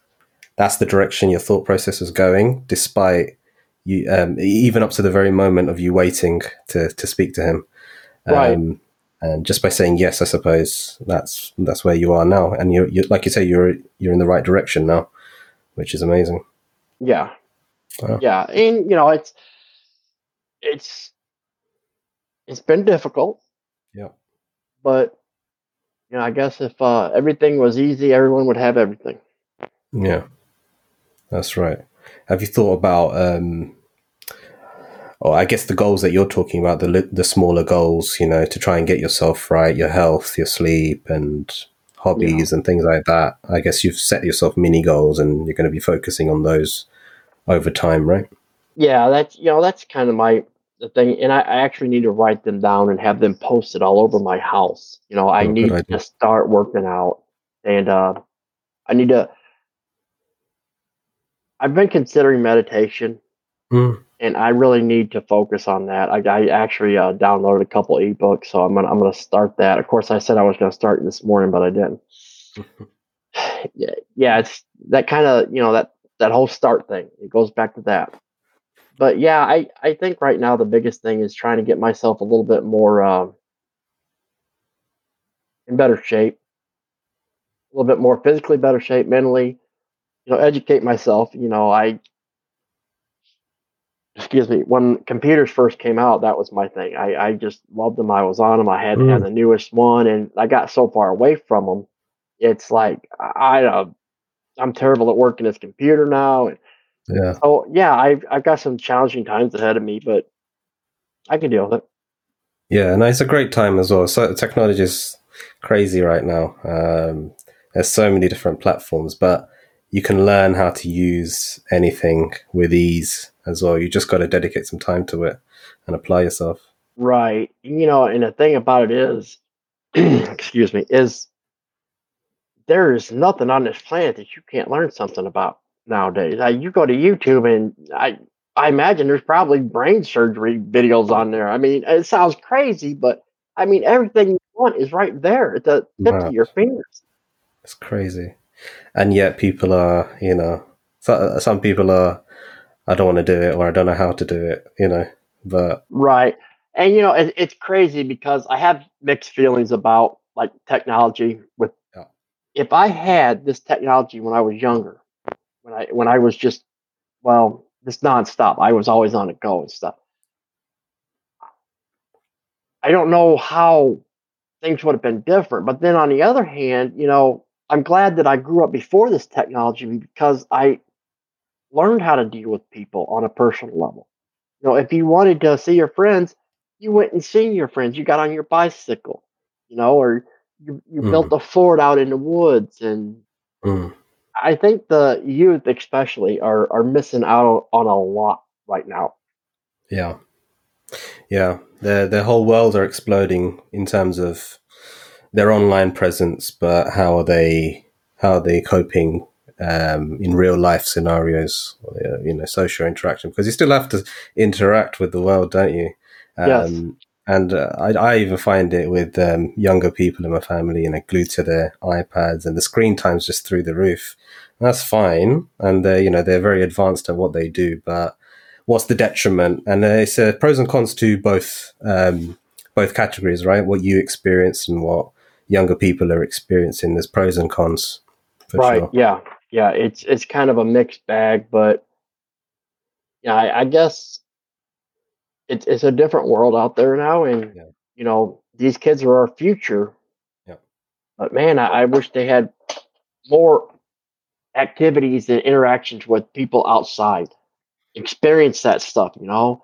[SPEAKER 1] that's the direction your thought process was going, despite you um, even up to the very moment of you waiting to to speak to him.
[SPEAKER 2] Right.
[SPEAKER 1] Um, and just by saying yes, I suppose that's that's where you are now, and you're, you like you say you're you're in the right direction now, which is amazing.
[SPEAKER 2] Yeah,
[SPEAKER 1] Wow.
[SPEAKER 2] yeah, and you know it's it's it's been difficult.
[SPEAKER 1] Yeah.
[SPEAKER 2] but you know, I guess if uh, everything was easy, everyone would have everything.
[SPEAKER 1] Yeah, that's right. Have you thought about, um, or I guess the goals that you're talking about, the the smaller goals, you know, to try and get yourself right, your health, your sleep, and hobbies and things like that. I guess you've set yourself mini goals, and you're going to be focusing on those over time, right?
[SPEAKER 2] Yeah, that's you know that's kind of my the thing, and I, I actually need to write them down and have them posted all over my house. You know, I
[SPEAKER 1] Oh,
[SPEAKER 2] need to start working out, and uh, I need to. I've been considering meditation,
[SPEAKER 1] Mm.
[SPEAKER 2] and I really need to focus on that. I, I actually uh, downloaded a couple ebooks, so I'm gonna I'm gonna start that. Of course, I said I was gonna start this morning, but I didn't. yeah, yeah, it's that kind of you know that that whole start thing. It goes back to that. But yeah, I I think right now the biggest thing is trying to get myself a little bit more um, in better shape, a little bit more physically better shape, mentally. You know, educate myself. You know, I excuse me when computers first came out that was my thing i, I just loved them i was on them i had to have the newest one and i got so far away from them it's like i uh, i'm terrible at working this computer now and
[SPEAKER 1] Yeah,
[SPEAKER 2] so yeah i've, I've got some challenging times ahead of me but i can deal with it
[SPEAKER 1] yeah, and it's a great time as well. So technology is crazy right now. Um, there's so many different platforms, but you can learn how to use anything with ease as well. You just got to dedicate some time to it and apply yourself.
[SPEAKER 2] right you know and the thing about it is excuse me is there is nothing on this planet that you can't learn something about nowadays. Uh, you go to YouTube and I I imagine there's probably brain surgery videos on there. I mean, it sounds crazy, but I mean everything you want is right there at the tip of your fingers.
[SPEAKER 1] It's crazy, and yet people are, you know, so, some people are. I don't want to do it, or I don't know how to do it, you know. But
[SPEAKER 2] Right. And you know, it, it's crazy because I have mixed feelings about like technology with
[SPEAKER 1] Yeah.
[SPEAKER 2] if I had this technology when I was younger, when I when I was just well, just nonstop. I was always on the go and stuff. I don't know how things would have been different. But then on the other hand, you know, I'm glad that I grew up before this technology because I learned how to deal with people on a personal level. You know, if you wanted to see your friends, you went and seen your friends. You got on your bicycle, you know, or you, you built a fort out in the woods. And
[SPEAKER 1] mm,
[SPEAKER 2] I think the youth, especially, are are missing out on a lot right now.
[SPEAKER 1] yeah, yeah, their their whole worlds are exploding in terms of their online presence. But how are they? How are they coping um, in real life scenarios? uh, You know, social interaction because you still have to interact with the world, don't you?
[SPEAKER 2] Yes.
[SPEAKER 1] Um, and uh, I, I even find it with um, younger people in my family, you know, glued to their iPads, and the screen time's just through the roof. That's fine, and they're, you know, they're very advanced at what they do. But what's the detriment? And uh, it's uh, pros and cons to both um, both categories, right? What you experience and what younger people are experiencing. There's pros and cons,
[SPEAKER 2] right?
[SPEAKER 1] sure.
[SPEAKER 2] Yeah, yeah. It's it's kind of a mixed bag, but yeah, I, I guess it's it's a different world out there now, and
[SPEAKER 1] Yeah.
[SPEAKER 2] you know these kids are our future.
[SPEAKER 1] Yeah.
[SPEAKER 2] But man, I, I wish they had more activities and interactions with people outside. Experience that stuff. You know,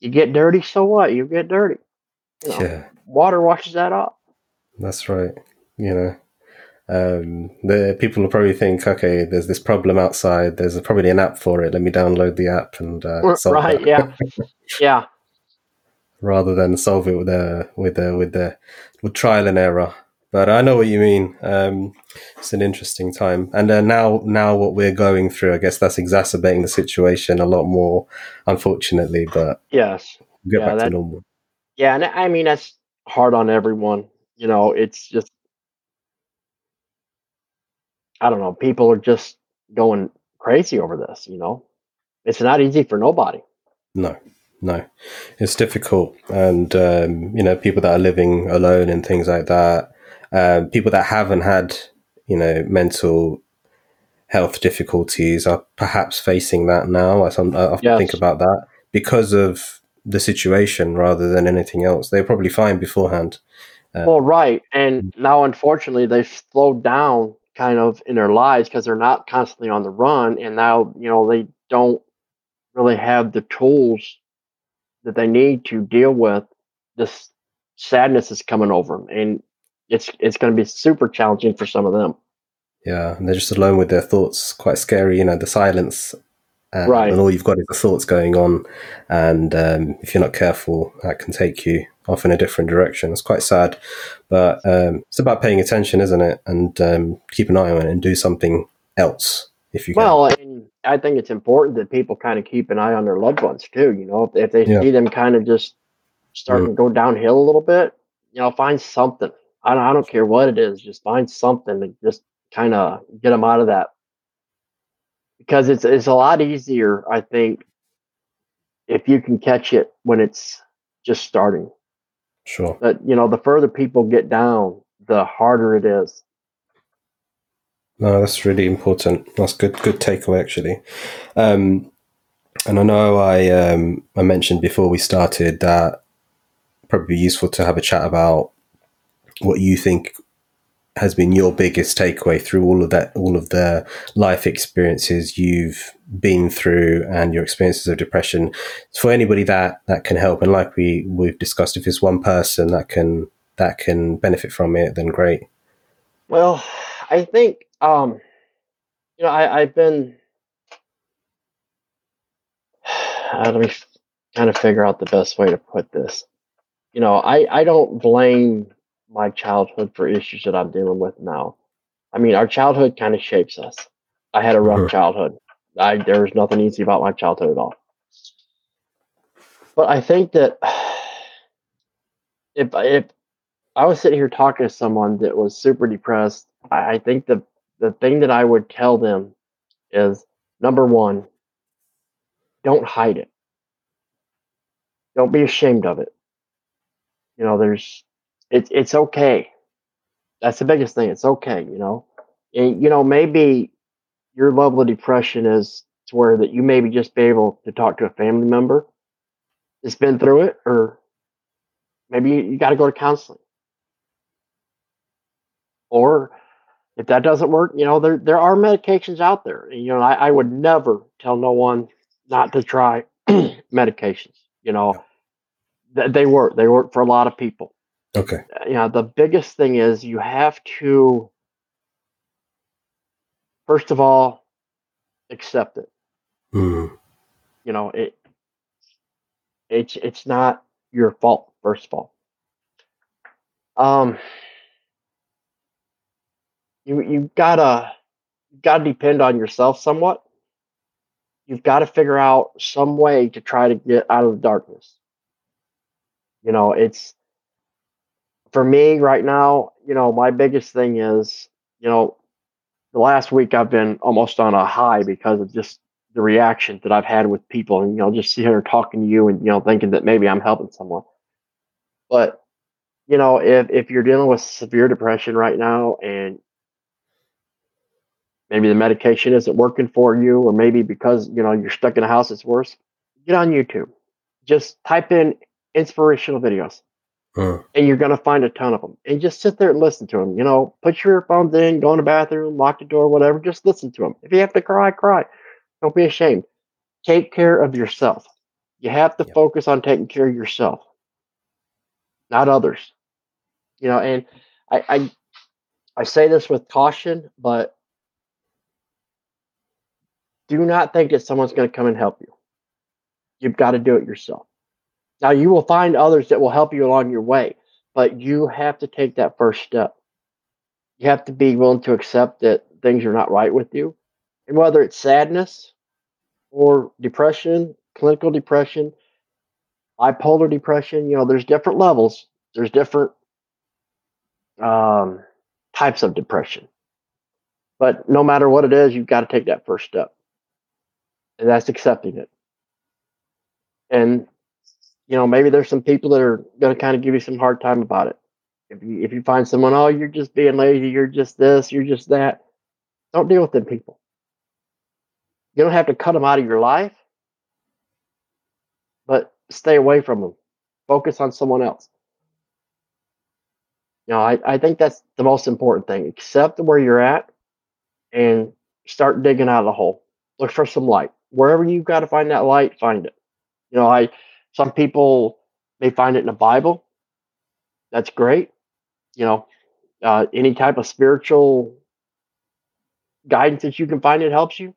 [SPEAKER 2] you get dirty, so what? You get dirty. You know,
[SPEAKER 1] Yeah.
[SPEAKER 2] water washes that off.
[SPEAKER 1] That's right. You know, Um, the people will probably think, okay, there's this problem outside. There's probably an app for it. Let me download the app and uh, solve
[SPEAKER 2] right,
[SPEAKER 1] that.
[SPEAKER 2] yeah, yeah,
[SPEAKER 1] rather than solve it with a with a with a with trial and error. But I know what you mean. Um, it's an interesting time, and uh, now now what we're going through, I guess that's exacerbating the situation a lot more, unfortunately. But
[SPEAKER 2] yes,
[SPEAKER 1] get
[SPEAKER 2] Yeah,
[SPEAKER 1] back
[SPEAKER 2] that-
[SPEAKER 1] to normal.
[SPEAKER 2] yeah, and I mean that's hard on everyone. You know, it's just I don't know. People are just going crazy over this. You know, it's not easy for nobody.
[SPEAKER 1] No, no, it's difficult, and um, you know, people that are living alone and things like that, um, people that haven't had, you know, mental health difficulties are perhaps facing that now. I, some, I often
[SPEAKER 2] Yes.
[SPEAKER 1] think about that because of the situation rather than anything else. They're probably fine beforehand. Uh,
[SPEAKER 2] Well, right. And now, unfortunately, they've slowed down kind of in their lives because they're not constantly on the run. And now, you know, they don't really have the tools that they need to deal with this sadness that's coming over them. And it's, it's going to be super challenging for some of them.
[SPEAKER 1] Yeah, and they're just alone with their thoughts. Quite scary, you know, the silence. Uh,
[SPEAKER 2] Right.
[SPEAKER 1] And all you've got is the thoughts going on. And um, if you're not careful, that can take you off in a different direction. It's quite sad. But um, it's about paying attention, isn't it? And um, keep an eye on it and do something else if you can.
[SPEAKER 2] Well, and I think it's important that people kind of keep an eye on their loved ones too. You know, if, if they
[SPEAKER 1] Yeah.
[SPEAKER 2] see them kind of just starting to go downhill a little bit, you know, find something. I don't, I don't care what it is, just find something to just kind of get them out of that. Because it's it's a lot easier, I think, if you can catch it when it's just starting.
[SPEAKER 1] Sure.
[SPEAKER 2] But you know, the further people get down, the harder it is.
[SPEAKER 1] No, that's really important. That's good. Good takeaway, actually. Um, and I know I um, I mentioned before we started that probably be useful to have a chat about what you think has been your biggest takeaway through all of that, all of the life experiences you've been through, and your experiences of depression. For anybody that that can help, and like we we've discussed, if it's one person that can that can benefit from it, then great.
[SPEAKER 2] Well, I think um, you know I, I've been. Uh, let me kind of figure out the best way to put this. You know, I I don't blame my childhood for issues that I'm dealing with now. I mean, our childhood kind of shapes us. I had a rough
[SPEAKER 1] Mhm.
[SPEAKER 2] childhood. I there was nothing easy about my childhood at all. But I think that if if I was sitting here talking to someone that was super depressed, I, I think the the thing that I would tell them is number one, don't hide it. Don't be ashamed of it. You know, there's it's it's okay. That's the biggest thing. It's okay, you know. And you know, maybe your level of depression is to where that you maybe just be able to talk to a family member that's been through it, or maybe you, you got to go to counseling. Or if that doesn't work, you know, there there are medications out there. And, you know, I, I would never tell no one not to try medications. You know, Th- they work. They work for a lot of people.
[SPEAKER 1] Okay.
[SPEAKER 2] Uh, You know, the biggest thing is you have to first of all accept it.
[SPEAKER 1] Mm.
[SPEAKER 2] You know, it it's it's not your fault. First of all, um, you you gotta you gotta depend on yourself somewhat. You've got to figure out some way to try to get out of the darkness. You know, it's for me right now. You know, my biggest thing is you know the last week I've been almost on a high because of just the reaction that I've had with people, and you know, just sitting here talking to you, and you know, thinking that maybe I'm helping someone. But you know, if if you're dealing with severe depression right now, and maybe the medication isn't working for you, or maybe because you know you're stuck in a house, it's worse. Get on YouTube, just type in inspirational videos
[SPEAKER 1] Mm.
[SPEAKER 2] and you're going to find a ton of them. And just sit there and listen to them. You know, put your earphones in, go in the bathroom, lock the door, whatever. Just listen to them. If you have to cry, cry. Don't be ashamed. Take care of yourself. You have to
[SPEAKER 1] Yep.
[SPEAKER 2] focus on taking care of yourself, not others. You know, and I, I I say this with caution, but do not think that someone's going to come and help you. You've got to do it yourself. Now, you will find others that will help you along your way, but you have to take that first step. You have to be willing to accept that things are not right with you. And whether it's sadness or depression, clinical depression, bipolar depression, you know, there's different levels, there's different um, types of depression. But no matter what it is, you've got to take that first step. And that's accepting it. And, you know, maybe there's some people that are going to kind of give you some hard time about it. If you, if you find someone, oh, you're just being lazy, you're just this, you're just that, don't deal with them people. You don't have to cut them out of your life, but stay away from them. Focus on someone else. You know, I, I think that's the most important thing. Accept where you're at and start digging out of the hole. Look for some light. Wherever you've got to find that light, find it. You know, I some people may find it in the Bible. That's great. You know, uh, any type of spiritual guidance that you can find that helps you,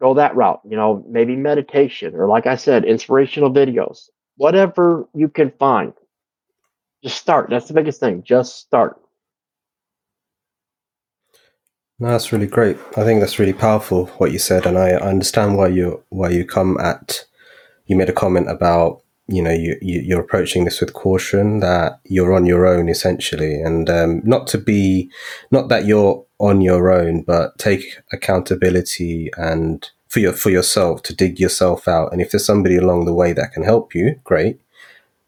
[SPEAKER 2] go that route. You know, maybe meditation or, like I said, inspirational videos. Whatever you can find, just start. That's the biggest thing. Just start.
[SPEAKER 1] No, that's really great. I think that's really powerful what you said, and I understand why you why you come at. You made a comment about you know you, you are approaching this with caution that you're on your own essentially, and um, not to be not that you're on your own, but take accountability and for your for yourself to dig yourself out. And if there's somebody along the way that can help you, great.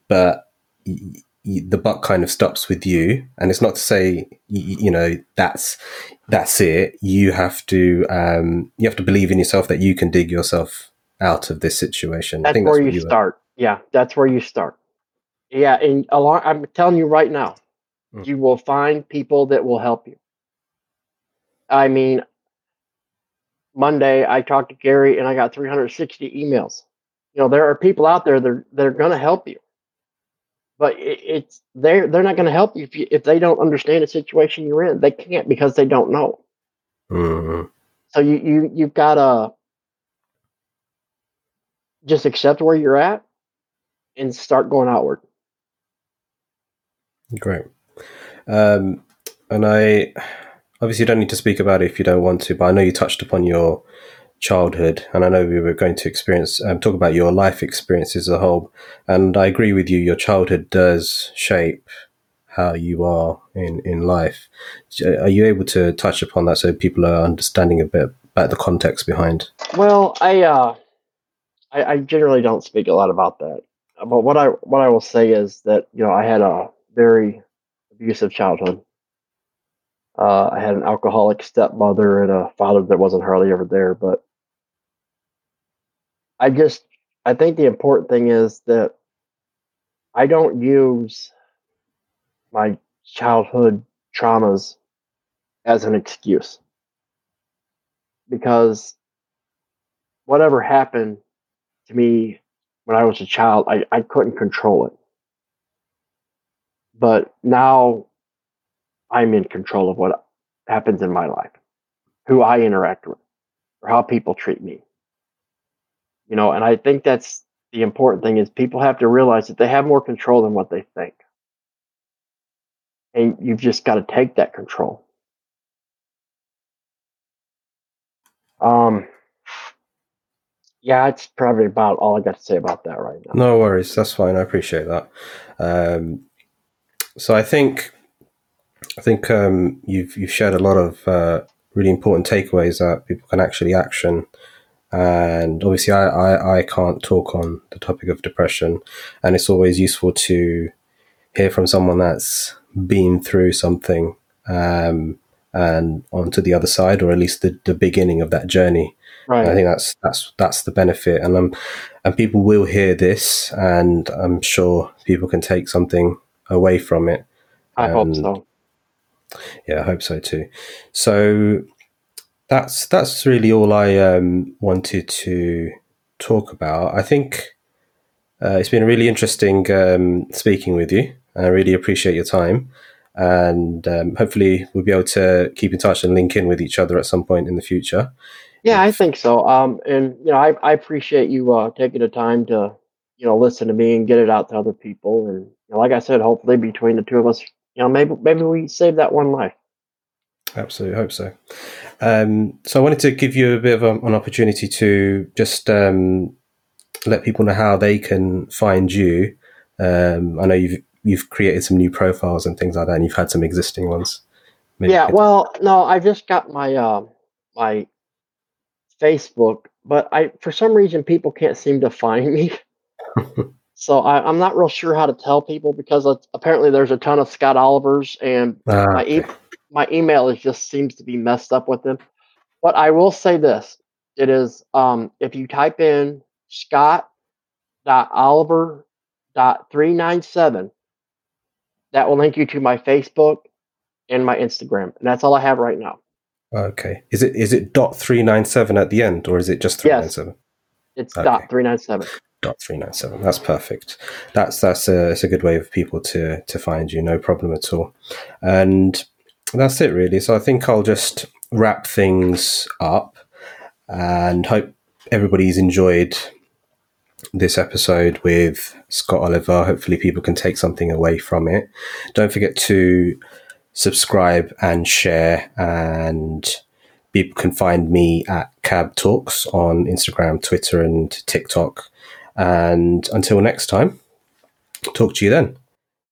[SPEAKER 1] But the buck kind of stops with you and it's not to say you, you know that's that's it you have to um, you have to believe in yourself that you can dig yourself out of this situation
[SPEAKER 2] that's, where you, you start yeah that's where you start yeah and along i'm telling you right now mm. you will find people that will help you i mean monday i talked to gary and i got 360 emails you know there are people out there that are, that are going to help you but it, it's they're they're not going to help you if you if they don't understand the situation you're in. They can't because they don't know. Mm-hmm. So you you you've got to just accept where you're at and start going outward.
[SPEAKER 1] Great. Um, and I obviously don't need to speak about it if you don't want to, but I know you touched upon your childhood, and I know we were going to experience um, talk about your life experiences as a whole. And I agree with you; your childhood does shape how you are in in life. Are you able to touch upon that so people are understanding a bit about the context behind?
[SPEAKER 2] Well, I uh, I, I generally don't speak a lot about that, but what I what I will say is that you know I had a very abusive childhood. Uh, I had an alcoholic stepmother and a father that wasn't hardly ever there. But I just I think the important thing is that I don't use my childhood traumas as an excuse because whatever happened to me when I was a child, I, I couldn't control it. But now I'm in control of what happens in my life, who I interact with, or how people treat me. You know and i think that's the important thing is people have to realize that they have more control than what they think. And you've just got to take that control. Um yeah it's probably about all i got to say about that right now.
[SPEAKER 1] No worries that's fine i appreciate that. Um so i think i think um you've you've shared a lot of uh, really important takeaways that people can actually action. And obviously I, I, I can't talk on the topic of depression. And it's always useful to hear from someone that's been through something um, and onto the other side or at least the, the beginning of that journey right i think that's that's that's the benefit and um and people will hear this and i'm sure people can take something away from it
[SPEAKER 2] i and, hope so
[SPEAKER 1] yeah i hope so too so that's that's really all I um, wanted to talk about. I think uh, it's been a really interesting um, speaking with you. I really appreciate your time. and um, hopefully we'll be able to keep in touch and link in with each other at some point in the future.
[SPEAKER 2] Yeah, I think so. Um, and you know, I, I appreciate you uh, taking the time to you know listen to me and get it out to other people. And you know, like I said, hopefully between the two of us, you know, maybe maybe we save that one life.
[SPEAKER 1] Absolutely, hope so. Um, so I wanted to give you a bit of a, an opportunity to just um, let people know how they can find you. Um, I know you've you've created some new profiles and things like that, and you've had some existing ones.
[SPEAKER 2] Maybe yeah, well, no, I just got my uh, my Facebook, but I for some reason people can't seem to find me. so I, am not real sure how to tell people because apparently there's a ton of Scott Olivers, and ah, my e- my email is just seems to be messed up with them. But I will say this: it is um, if you type in Scott Oliver three nine seven, that will link you to my Facebook and my Instagram, and that's all I have right now.
[SPEAKER 1] Okay. Is it is it dot three nine seven at the end, or is it just three nine seven?
[SPEAKER 2] It's okay. dot three nine seven.
[SPEAKER 1] Dot three nine seven. That's perfect. That's that's a it's a good way of people to to find you. No problem at all. And that's it really. So I think I'll just wrap things up, and hope everybody's enjoyed this episode with Scott Oliver. Hopefully, people can take something away from it. Don't forget to subscribe and share. And people can find me at Cab Talks on Instagram, Twitter, and TikTok. And until next time, talk to you then.